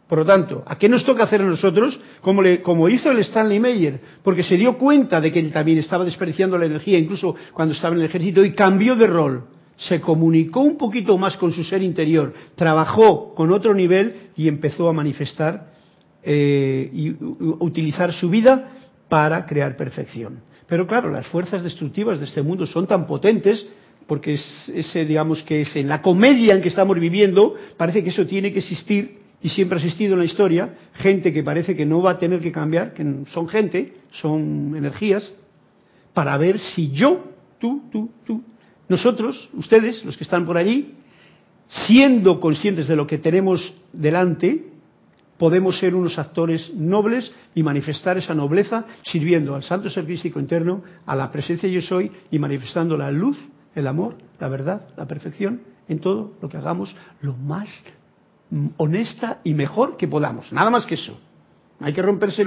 Por lo tanto, ¿a qué nos toca hacer a nosotros? Como, hizo el Stanley Meyer, porque se dio cuenta de que él también estaba desperdiciando la energía, incluso cuando estaba en el ejército, y cambió de rol. se comunicó un poquito más con su ser interior, trabajó con otro nivel y empezó a manifestar eh, y utilizar su vida para crear perfección. Pero claro, las fuerzas destructivas de este mundo son tan potentes porque es ese, digamos que es en la comedia en que estamos viviendo, parece que eso tiene que existir y siempre ha existido en la historia, gente que parece que no va a tener que cambiar, que son gente, son energías, para ver si yo, tú, tú, tú, nosotros, ustedes, los que están por allí, siendo conscientes de lo que tenemos delante, podemos ser unos actores nobles y manifestar esa nobleza sirviendo al santo servicio interno, a la presencia yo soy y manifestando la luz, el amor, la verdad, la perfección en todo lo que hagamos lo más honesta y mejor que podamos. Nada más que eso. Hay que romperse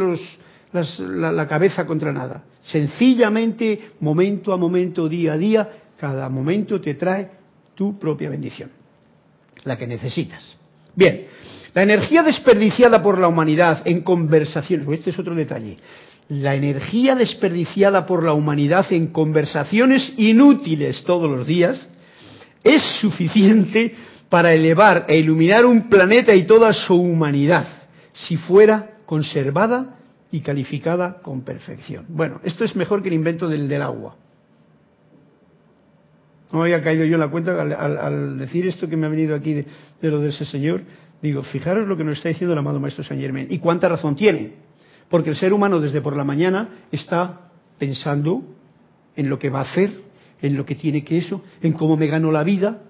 la, cabeza contra nada. Sencillamente, momento a momento, día a día, cada momento te trae tu propia bendición, la que necesitas. Bien, la energía desperdiciada por la humanidad en conversaciones, este es otro detalle, la energía desperdiciada por la humanidad en conversaciones inútiles todos los días es suficiente para elevar e iluminar un planeta y toda su humanidad, si fuera conservada y calificada con perfección. Bueno, esto es mejor que el invento del, agua. No había caído yo en la cuenta al, decir esto que me ha venido aquí de, lo de ese señor. Digo, fijaros lo que nos está diciendo el amado Maestro Saint Germain. Y cuánta razón tiene. Porque el ser humano desde por la mañana está pensando en lo que va a hacer, en lo que tiene que eso, en cómo me gano la vida,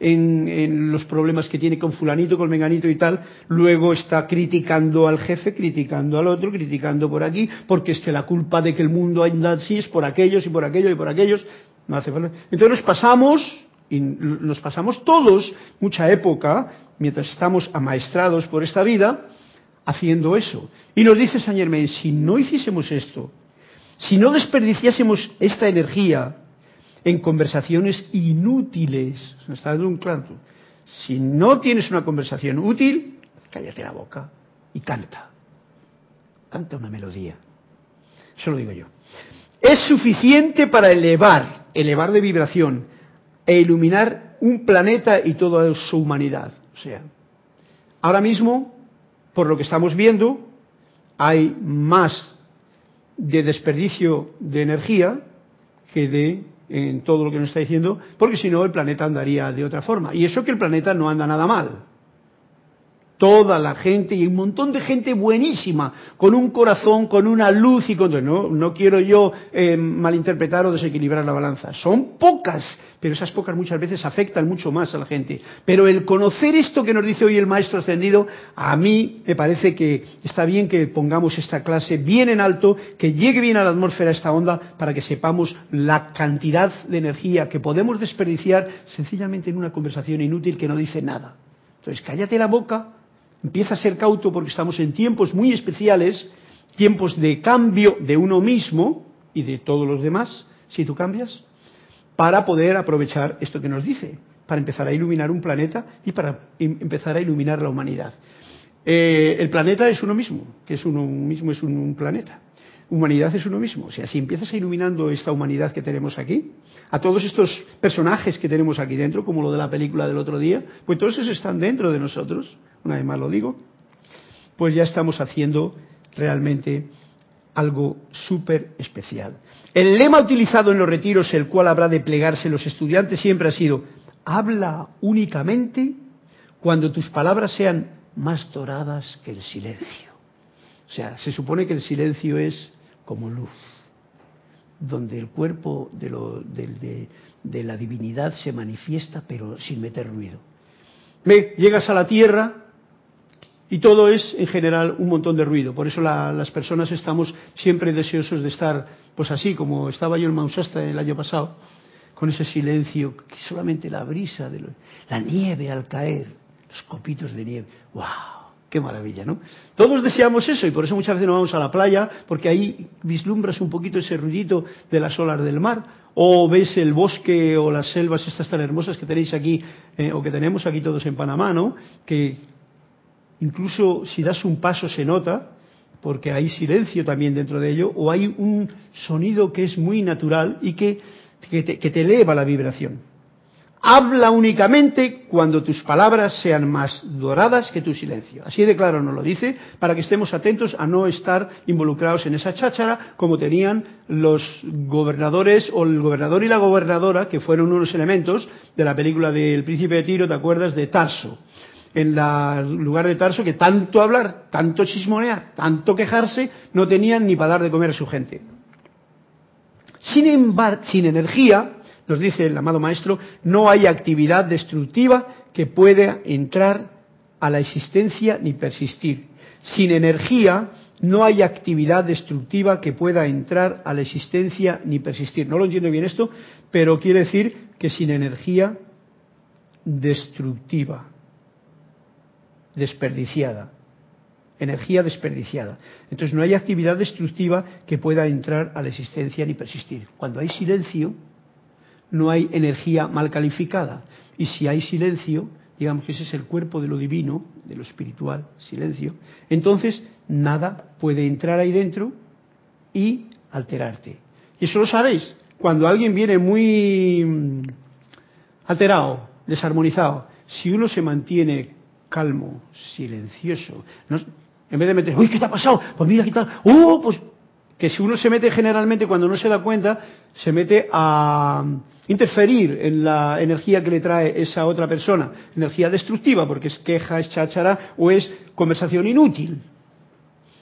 en, los problemas que tiene con fulanito, con menganito y tal, luego está criticando al jefe, criticando al otro, criticando por aquí, porque es que la culpa de que el mundo anda así es por aquellos y por aquellos y por aquellos. No hace falta. Entonces nos pasamos, y nos pasamos todos mucha época, mientras estamos amaestrados por esta vida, haciendo eso. Y nos dice Saint Germain, si no hiciésemos esto, si no desperdiciásemos esta energía, en conversaciones inútiles. Me está dando un claro. Si no tienes una conversación útil, cállate la boca y canta. Canta una melodía. Eso lo digo yo. Es suficiente para elevar, elevar de vibración e iluminar un planeta y toda su humanidad. O sea, ahora mismo, por lo que estamos viendo, hay más de desperdicio de energía que de en todo lo que nos está diciendo, porque si no el planeta andaría de otra forma. Y eso que el planeta no anda nada mal toda la gente y un montón de gente buenísima, con un corazón, con una luz y con... No, no quiero yo eh, malinterpretar o desequilibrar la balanza. Son pocas, pero esas pocas muchas veces afectan mucho más a la gente. Pero el conocer esto que nos dice hoy el Maestro Ascendido, a mí me parece que está bien que pongamos esta clase bien en alto, que llegue bien a la atmósfera esta onda, para que sepamos la cantidad de energía que podemos desperdiciar sencillamente en una conversación inútil que no dice nada. Entonces, cállate la boca, Empieza a ser cauto porque estamos en tiempos muy especiales, tiempos de cambio de uno mismo y de todos los demás, si tú cambias, para poder aprovechar esto que nos dice, para empezar a iluminar un planeta y para em, empezar a iluminar la humanidad. Eh, el planeta es uno mismo, que es uno mismo, es un, planeta. Humanidad es uno mismo. O sea, si empiezas iluminando esta humanidad que tenemos aquí, a todos estos personajes que tenemos aquí dentro, como lo de la película del otro día, pues todos esos están dentro de nosotros una vez más lo digo, pues ya estamos haciendo realmente algo súper especial. El lema utilizado en los retiros, el cual habrá de plegarse los estudiantes, siempre ha sido, habla únicamente cuando tus palabras sean más doradas que el silencio. O sea, se supone que el silencio es como luz, donde el cuerpo de, lo, de, de la divinidad se manifiesta pero sin meter ruido. Ve, llegas a la tierra y todo es, en general, un montón de ruido. Por eso las personas estamos siempre deseosos de estar, pues así, como estaba yo en Mausasta el año pasado, con ese silencio, que solamente la brisa, de la nieve al caer, los copitos de nieve. ¡Wow! ¡Qué maravilla, ¿no? Todos deseamos eso y por eso muchas veces nos vamos a la playa, porque ahí vislumbras un poquito ese ruidito de las olas del mar, o ves el bosque o las selvas estas tan hermosas que tenéis aquí, eh, o que tenemos aquí todos en Panamá, ¿no? Que incluso si das un paso se nota, porque hay silencio también dentro de ello, o hay un sonido que es muy natural y que, te, eleva la vibración. Habla únicamente cuando tus palabras sean más doradas que tu silencio. Así de claro nos lo dice, para que estemos atentos a no estar involucrados en esa cháchara como tenían los gobernadores o el gobernador y la gobernadora, que fueron unos elementos de la película del príncipe de Tiro, ¿te acuerdas? De Tarso. En el lugar de Tarso, que tanto hablar, tanto chismonear, tanto quejarse, no tenían ni para dar de comer a su gente. Sin sin energía, nos dice el amado maestro, no hay actividad destructiva que pueda entrar a la existencia ni persistir. Sin energía no hay actividad destructiva que pueda entrar a la existencia ni persistir. No lo entiendo bien esto, pero quiere decir que sin energía destructiva, desperdiciada, energía desperdiciada. Entonces no hay actividad destructiva que pueda entrar a la existencia ni persistir. Cuando hay silencio, no hay energía mal calificada. Y si hay silencio, digamos que ese es el cuerpo de lo divino, de lo espiritual, silencio, entonces nada puede entrar ahí dentro y alterarte. Y eso lo sabéis. Cuando alguien viene muy mm, alterado, desarmonizado, si uno se mantiene calmo, silencioso, en vez de meter, uy, ¿qué te ha pasado? Pues mira, ¿qué tal? ¡Oh! Pues que si uno se mete generalmente cuando no se da cuenta, se mete a interferir en la energía que le trae esa otra persona, energía destructiva, porque es queja, es cháchara o es conversación inútil.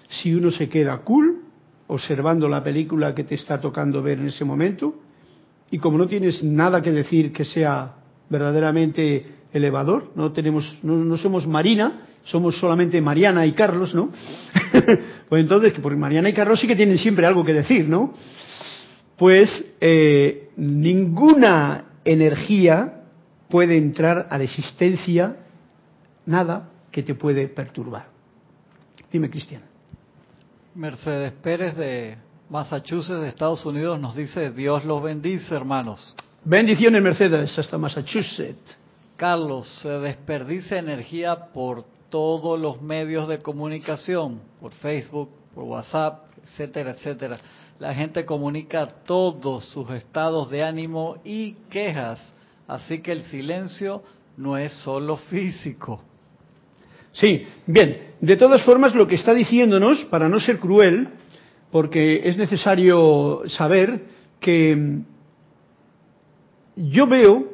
Si uno se queda cool, observando la película que te está tocando ver en ese momento, y como no tienes nada que decir que sea verdaderamente elevador, no tenemos, no, somos Marina, somos solamente Mariana y Carlos, ¿no? pues entonces, porque Mariana y Carlos sí que tienen siempre algo que decir, ¿no? Pues eh, ninguna energía puede entrar a la existencia, nada que te puede perturbar. Dime, Cristian. Mercedes Pérez de Massachusetts, de Estados Unidos, nos dice, Dios los bendice, hermanos. Bendiciones, Mercedes, hasta Massachusetts. Carlos, se desperdicia energía por todos los medios de comunicación, por Facebook, por WhatsApp, etcétera, etcétera la gente comunica todos sus estados de ánimo y quejas, así que el silencio no es solo físico. Sí, bien, de todas formas lo que está diciéndonos, para no ser cruel, porque es necesario saber que yo veo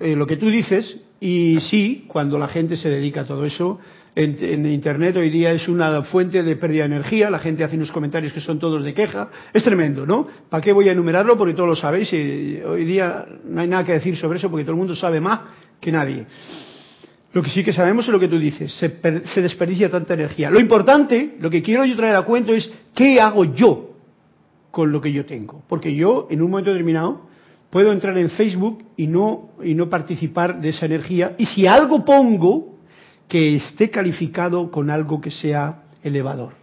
eh, lo que tú dices y sí, cuando la gente se dedica a todo eso, en, Internet hoy día es una fuente de pérdida de energía, la gente hace unos comentarios que son todos de queja, es tremendo, ¿no? ¿Para qué voy a enumerarlo? Porque todos lo sabéis y hoy día no hay nada que decir sobre eso porque todo el mundo sabe más que nadie. Lo que sí que sabemos es lo que tú dices, se, se desperdicia tanta energía. Lo importante, lo que quiero yo traer a cuento es qué hago yo con lo que yo tengo. Porque yo, en un momento determinado, puedo entrar en Facebook y no, y no participar de esa energía. Y si algo pongo, que esté calificado con algo que sea elevador.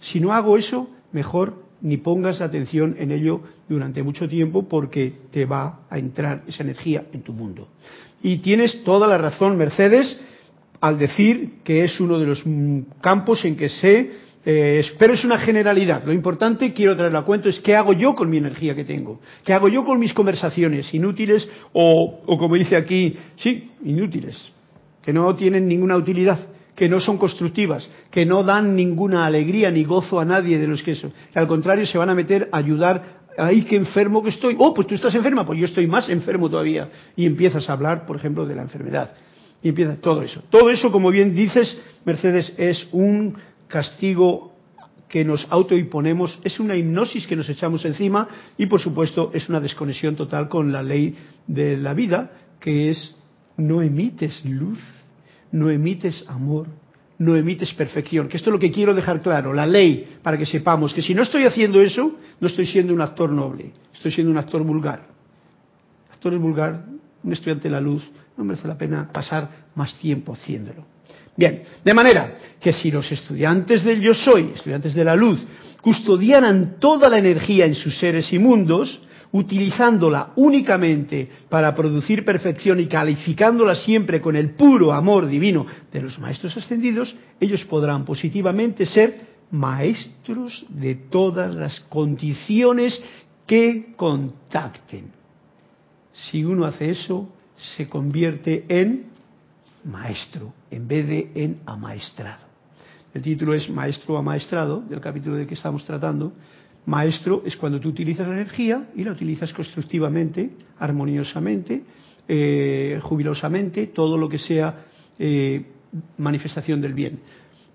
Si no hago eso, mejor ni pongas atención en ello durante mucho tiempo porque te va a entrar esa energía en tu mundo. Y tienes toda la razón, Mercedes, al decir que es uno de los campos en que se... Eh, pero es una generalidad. Lo importante, quiero traerlo a cuento, es qué hago yo con mi energía que tengo. ¿Qué hago yo con mis conversaciones inútiles o, o como dice aquí, sí, inútiles? que no tienen ninguna utilidad, que no son constructivas, que no dan ninguna alegría ni gozo a nadie de los que eso. Que al contrario se van a meter a ayudar. ¡Ay, qué enfermo que estoy! ¡Oh, pues tú estás enferma! Pues yo estoy más enfermo todavía. Y empiezas a hablar, por ejemplo, de la enfermedad. Y empieza todo eso. Todo eso, como bien dices, Mercedes, es un castigo que nos autoimponemos, es una hipnosis que nos echamos encima y, por supuesto, es una desconexión total con la ley de la vida, que es no emites luz, no emites amor, no emites perfección. Que esto es lo que quiero dejar claro, la ley, para que sepamos que si no estoy haciendo eso, no estoy siendo un actor noble, estoy siendo un actor vulgar. Actor vulgar, un estudiante de la luz, no merece la pena pasar más tiempo haciéndolo. Bien, de manera que si los estudiantes del yo soy, estudiantes de la luz, custodiaran toda la energía en sus seres y mundos, utilizándola únicamente para producir perfección y calificándola siempre con el puro amor divino de los maestros ascendidos, ellos podrán positivamente ser maestros de todas las condiciones que contacten. si uno hace eso, se convierte en maestro, en vez de en amaestrado. El título es Maestro Amaestrado, del capítulo de que estamos tratando. Maestro es cuando tú utilizas la energía y la utilizas constructivamente, armoniosamente, eh, jubilosamente, todo lo que sea eh, manifestación del bien.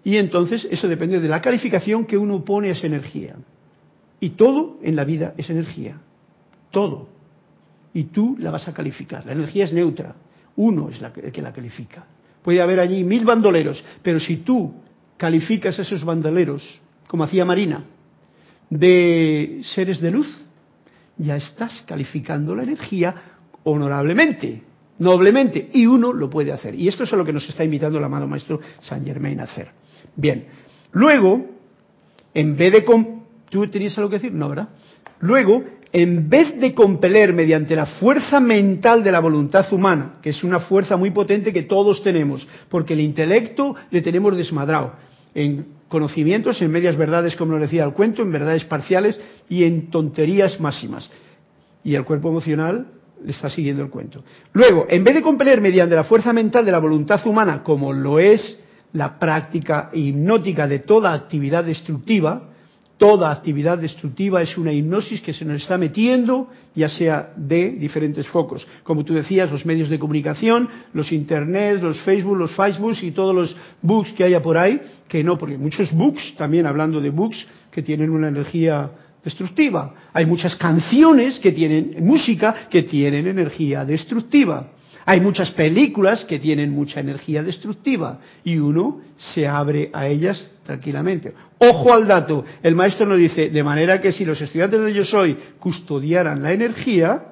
Y entonces eso depende de la calificación que uno pone a esa energía. Y todo en la vida es energía. Todo. Y tú la vas a calificar. La energía es neutra. Uno es el que la califica. Puede haber allí mil bandoleros, pero si tú calificas a esos bandoleros, como hacía Marina, de seres de luz, ya estás calificando la energía honorablemente, noblemente, y uno lo puede hacer. Y esto es a lo que nos está invitando el amado maestro San Germain a hacer. Bien, luego, en vez de... ¿Tú tenías algo que decir? No, ¿verdad? Luego, en vez de compeler mediante la fuerza mental de la voluntad humana, que es una fuerza muy potente que todos tenemos, porque el intelecto le tenemos desmadrado, en conocimientos, en medias verdades, como lo decía el cuento, en verdades parciales y en tonterías máximas. Y el cuerpo emocional le está siguiendo el cuento. Luego, en vez de compeler mediante la fuerza mental de la voluntad humana, como lo es la práctica hipnótica de toda actividad destructiva, toda actividad destructiva es una hipnosis que se nos está metiendo, ya sea de diferentes focos. Como tú decías, los medios de comunicación, los internet, los Facebook, los Facebook y todos los books que haya por ahí, que no, porque muchos books, también hablando de books, que tienen una energía destructiva. Hay muchas canciones que tienen música que tienen energía destructiva. Hay muchas películas que tienen mucha energía destructiva y uno se abre a ellas tranquilamente. Ojo al dato, el maestro nos dice, de manera que si los estudiantes de Yo Soy custodiaran la energía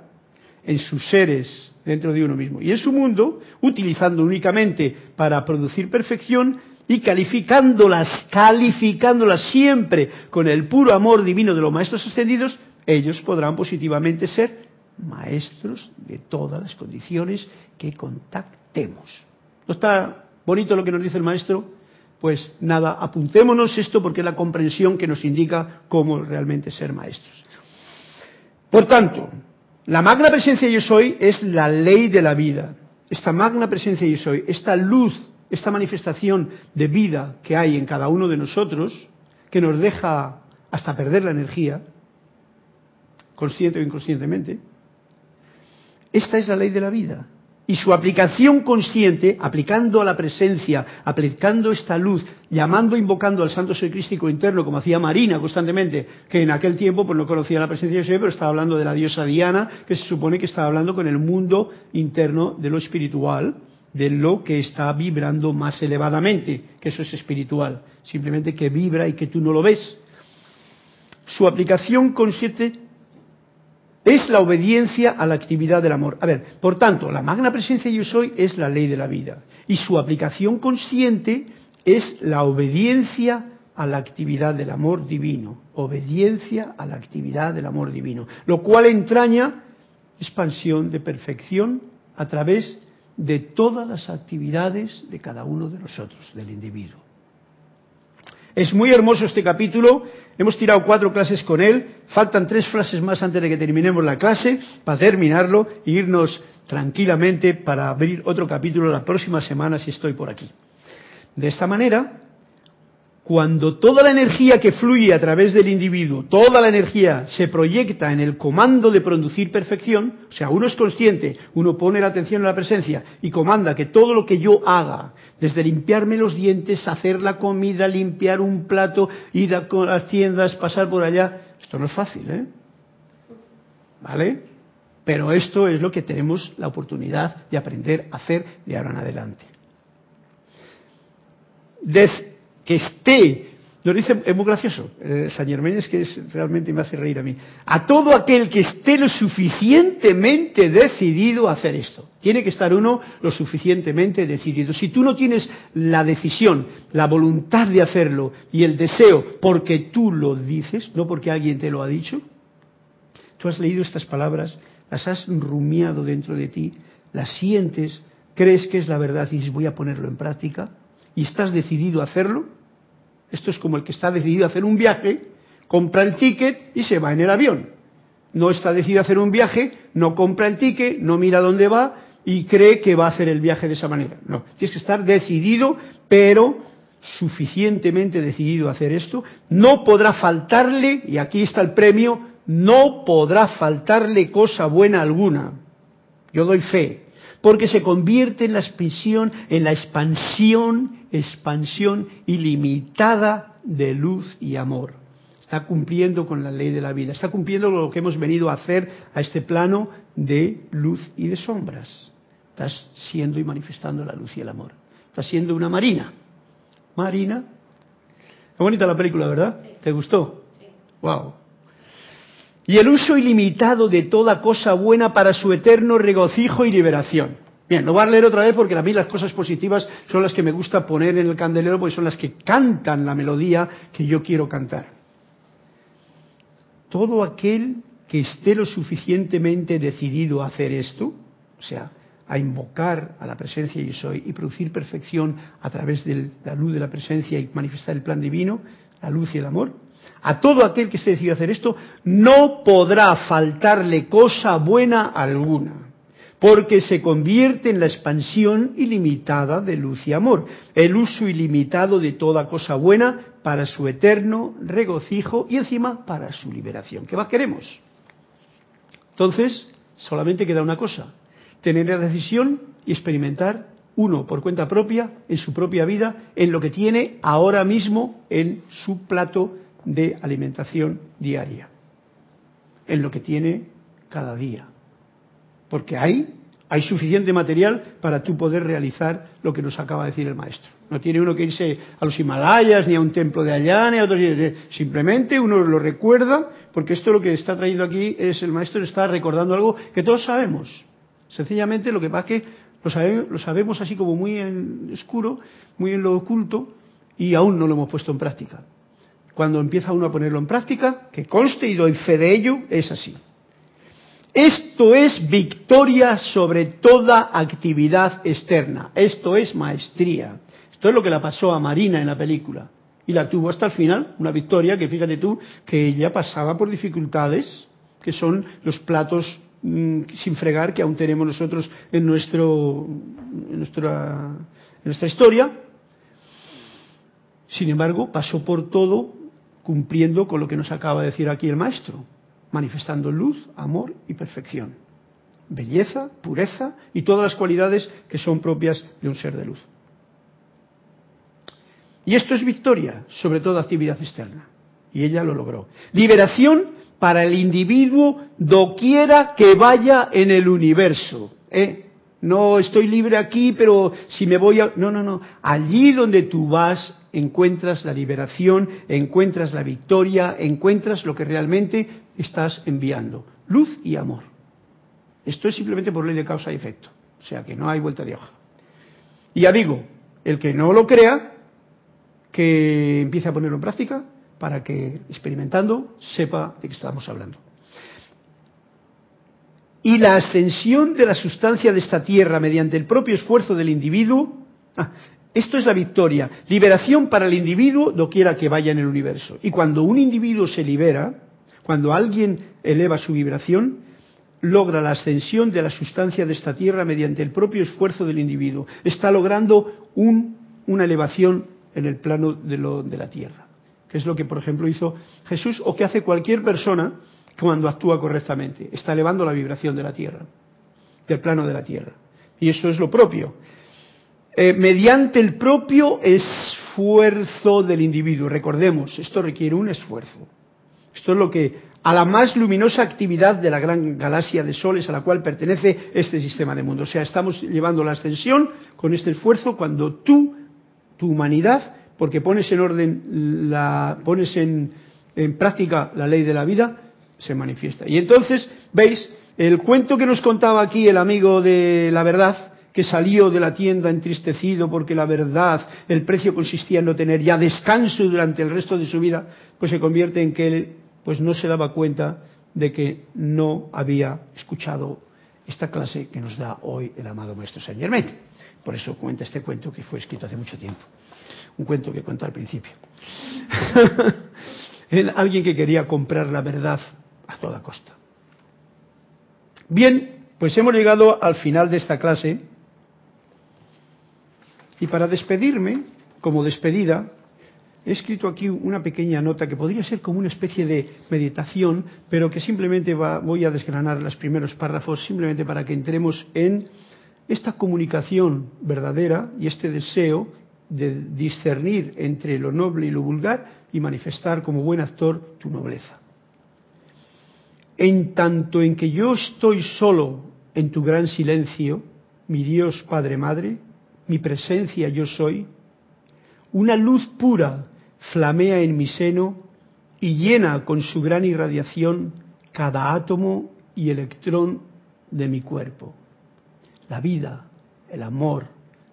en sus seres dentro de uno mismo y en su mundo, utilizando únicamente para producir perfección, y calificándolas, calificándolas siempre con el puro amor divino de los maestros ascendidos, ellos podrán positivamente ser maestros de todas las condiciones que contactemos. ¿No está bonito lo que nos dice el maestro? Pues nada, apuntémonos esto porque es la comprensión que nos indica cómo realmente ser maestros. Por tanto, la magna presencia yo soy es la ley de la vida. Esta magna presencia yo soy, esta luz esta manifestación de vida que hay en cada uno de nosotros, que nos deja hasta perder la energía, consciente o inconscientemente, esta es la ley de la vida. Y su aplicación consciente, aplicando a la presencia, aplicando esta luz, llamando, invocando al santo ser crístico interno, como hacía Marina constantemente, que en aquel tiempo pues no conocía la presencia de Dios, pero estaba hablando de la diosa Diana, que se supone que estaba hablando con el mundo interno de lo espiritual, de lo que está vibrando más elevadamente, que eso es espiritual, simplemente que vibra y que tú no lo ves. Su aplicación consciente es la obediencia a la actividad del amor. A ver, por tanto, la magna presencia yo soy es la ley de la vida y su aplicación consciente es la obediencia a la actividad del amor divino, obediencia a la actividad del amor divino, lo cual entraña expansión de perfección a través de todas las actividades de cada uno de nosotros, del individuo. Es muy hermoso este capítulo, hemos tirado cuatro clases con él, faltan tres frases más antes de que terminemos la clase para terminarlo e irnos tranquilamente para abrir otro capítulo la próxima semana si estoy por aquí. De esta manera, cuando toda la energía que fluye a través del individuo, toda la energía se proyecta en el comando de producir perfección, o sea, uno es consciente, uno pone la atención en la presencia y comanda que todo lo que yo haga, desde limpiarme los dientes, hacer la comida, limpiar un plato, ir a las tiendas, pasar por allá, esto no es fácil, ¿eh? ¿Vale? Pero esto es lo que tenemos la oportunidad de aprender a hacer de ahora en adelante que esté, nos dice, es muy gracioso, eh, San es que realmente me hace reír a mí, a todo aquel que esté lo suficientemente decidido a hacer esto. Tiene que estar uno lo suficientemente decidido. Si tú no tienes la decisión, la voluntad de hacerlo y el deseo porque tú lo dices, no porque alguien te lo ha dicho, tú has leído estas palabras, las has rumiado dentro de ti, las sientes, crees que es la verdad y dices voy a ponerlo en práctica y estás decidido a hacerlo, esto es como el que está decidido a hacer un viaje, compra el ticket y se va en el avión. no está decidido a hacer un viaje, no compra el ticket, no mira dónde va y cree que va a hacer el viaje de esa manera. No, tienes que estar decidido, pero suficientemente decidido a hacer esto, no podrá faltarle, y aquí está el premio, no podrá faltarle cosa buena alguna. Yo doy fe, porque se convierte en la expansión, en la expansión, expansión ilimitada de luz y amor. Está cumpliendo con la ley de la vida, está cumpliendo lo que hemos venido a hacer a este plano de luz y de sombras. Estás siendo y manifestando la luz y el amor. Estás siendo una marina. Marina. Qué bonita la película, ¿verdad? ¿Te gustó? Sí. Wow. Y el uso ilimitado de toda cosa buena para su eterno regocijo y liberación. Bien, lo voy a leer otra vez porque a mí las cosas positivas son las que me gusta poner en el candelero porque son las que cantan la melodía que yo quiero cantar. Todo aquel que esté lo suficientemente decidido a hacer esto, o sea, a invocar a la presencia yo soy y producir perfección a través de la luz de la presencia y manifestar el plan divino, la luz y el amor, a todo aquel que esté decidido a hacer esto, no podrá faltarle cosa buena alguna, porque se convierte en la expansión ilimitada de luz y amor, el uso ilimitado de toda cosa buena para su eterno regocijo y encima para su liberación. ¿Qué más queremos? Entonces, solamente queda una cosa, tener la decisión y experimentar uno por cuenta propia, en su propia vida, en lo que tiene ahora mismo en su plato de alimentación diaria, en lo que tiene cada día. Porque ahí hay suficiente material para tú poder realizar lo que nos acaba de decir el maestro. No tiene uno que irse a los Himalayas, ni a un templo de allá, ni a otros. Simplemente uno lo recuerda, porque esto lo que está trayendo aquí es el maestro está recordando algo que todos sabemos. Sencillamente lo que pasa es que lo sabemos, así como muy en oscuro, muy en lo oculto, y aún no lo hemos puesto en práctica. Cuando empieza uno a ponerlo en práctica, que conste y doy fe de ello, es así. Esto es victoria sobre toda actividad externa. Esto es maestría. Esto es lo que le pasó a Marina en la película. Y la tuvo hasta el final, una victoria que fíjate tú, que ella pasaba por dificultades, que son los platos Mm, sin fregar que aún tenemos nosotros en, nuestro, en nuestra historia. Sin embargo, pasó por todo cumpliendo con lo que nos acaba de decir aquí el maestro, manifestando luz, amor y perfección, belleza, pureza y todas las cualidades que son propias de un ser de luz. Y esto es victoria sobre toda actividad externa. Y ella lo logró. Liberación para el individuo doquiera que vaya en el universo. ¿eh? No estoy libre aquí, pero si me voy a... No, no, no. Allí donde tú vas encuentras la liberación, encuentras la victoria, encuentras lo que realmente estás enviando. Luz y amor. Esto es simplemente por ley de causa y efecto. O sea que no hay vuelta de hoja. Y ya digo, el que no lo crea, que empiece a ponerlo en práctica, para que experimentando sepa de qué estamos hablando. Y la ascensión de la sustancia de esta tierra mediante el propio esfuerzo del individuo, ah, esto es la victoria, liberación para el individuo doquiera que vaya en el universo. Y cuando un individuo se libera, cuando alguien eleva su vibración, logra la ascensión de la sustancia de esta tierra mediante el propio esfuerzo del individuo. Está logrando una elevación en el plano de la tierra que es lo que, por ejemplo, hizo Jesús o que hace cualquier persona cuando actúa correctamente. Está elevando la vibración de la Tierra, del plano de la Tierra. Y eso es lo propio. Eh, mediante el propio esfuerzo del individuo. Recordemos, esto requiere un esfuerzo. Esto es lo que a la más luminosa actividad de la gran galaxia de soles a la cual pertenece este sistema de mundo. O sea, estamos llevando la ascensión con este esfuerzo cuando tú, tu humanidad, porque pones en orden, la, pones en, en práctica la ley de la vida, se manifiesta. Y entonces, veis, el cuento que nos contaba aquí el amigo de la verdad, que salió de la tienda entristecido porque la verdad, el precio consistía en no tener ya descanso durante el resto de su vida, pues se convierte en que él pues no se daba cuenta de que no había escuchado esta clase que nos da hoy el amado Maestro Saint Germain. Por eso cuenta este cuento que fue escrito hace mucho tiempo un cuento que cuento al principio. Alguien que quería comprar la verdad a toda costa. Bien, pues hemos llegado al final de esta clase y para despedirme, como despedida, he escrito aquí una pequeña nota que podría ser como una especie de meditación, pero que simplemente voy a desgranar los primeros párrafos simplemente para que entremos en esta comunicación verdadera y este deseo de discernir entre lo noble y lo vulgar y manifestar como buen actor tu nobleza. En tanto en que yo estoy solo en tu gran silencio, mi Dios Padre Madre, mi presencia yo soy, una luz pura flamea en mi seno y llena con su gran irradiación cada átomo y electrón de mi cuerpo. La vida, el amor,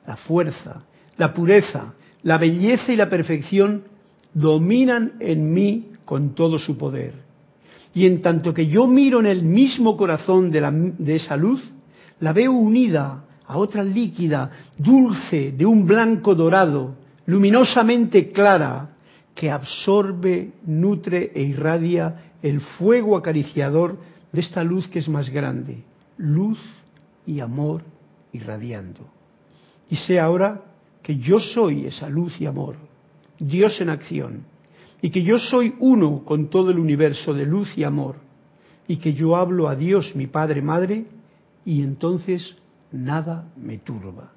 la fuerza, la pureza, la belleza y la perfección dominan en mí con todo su poder. Y en tanto que yo miro en el mismo corazón de, de esa luz, la veo unida a otra líquida, dulce, de un blanco dorado, luminosamente clara, que absorbe, nutre e irradia el fuego acariciador de esta luz que es más grande, luz y amor irradiando. Y sé ahora que yo soy esa luz y amor, Dios en acción, y que yo soy uno con todo el universo de luz y amor, y que yo hablo a Dios, mi Padre, Madre, y entonces nada me turba.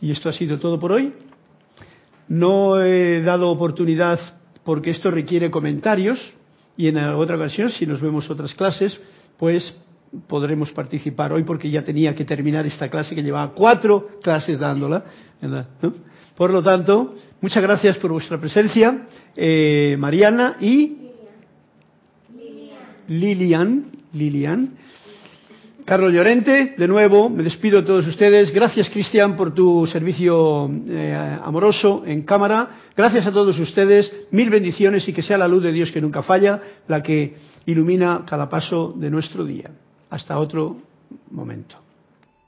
Y esto ha sido todo por hoy. No he dado oportunidad porque esto requiere comentarios y en otra ocasión, si nos vemos otras clases, pues podremos participar hoy porque ya tenía que terminar esta clase que llevaba cuatro clases dándola. Por lo tanto, muchas gracias por vuestra presencia, eh, Mariana y Lilian. Lilian. Carlos Llorente, de nuevo, me despido de todos ustedes. Gracias, Cristian, por tu servicio eh, amoroso en cámara. Gracias a todos ustedes. Mil bendiciones y que sea la luz de Dios que nunca falla la que ilumina cada paso de nuestro día. Hasta otro momento.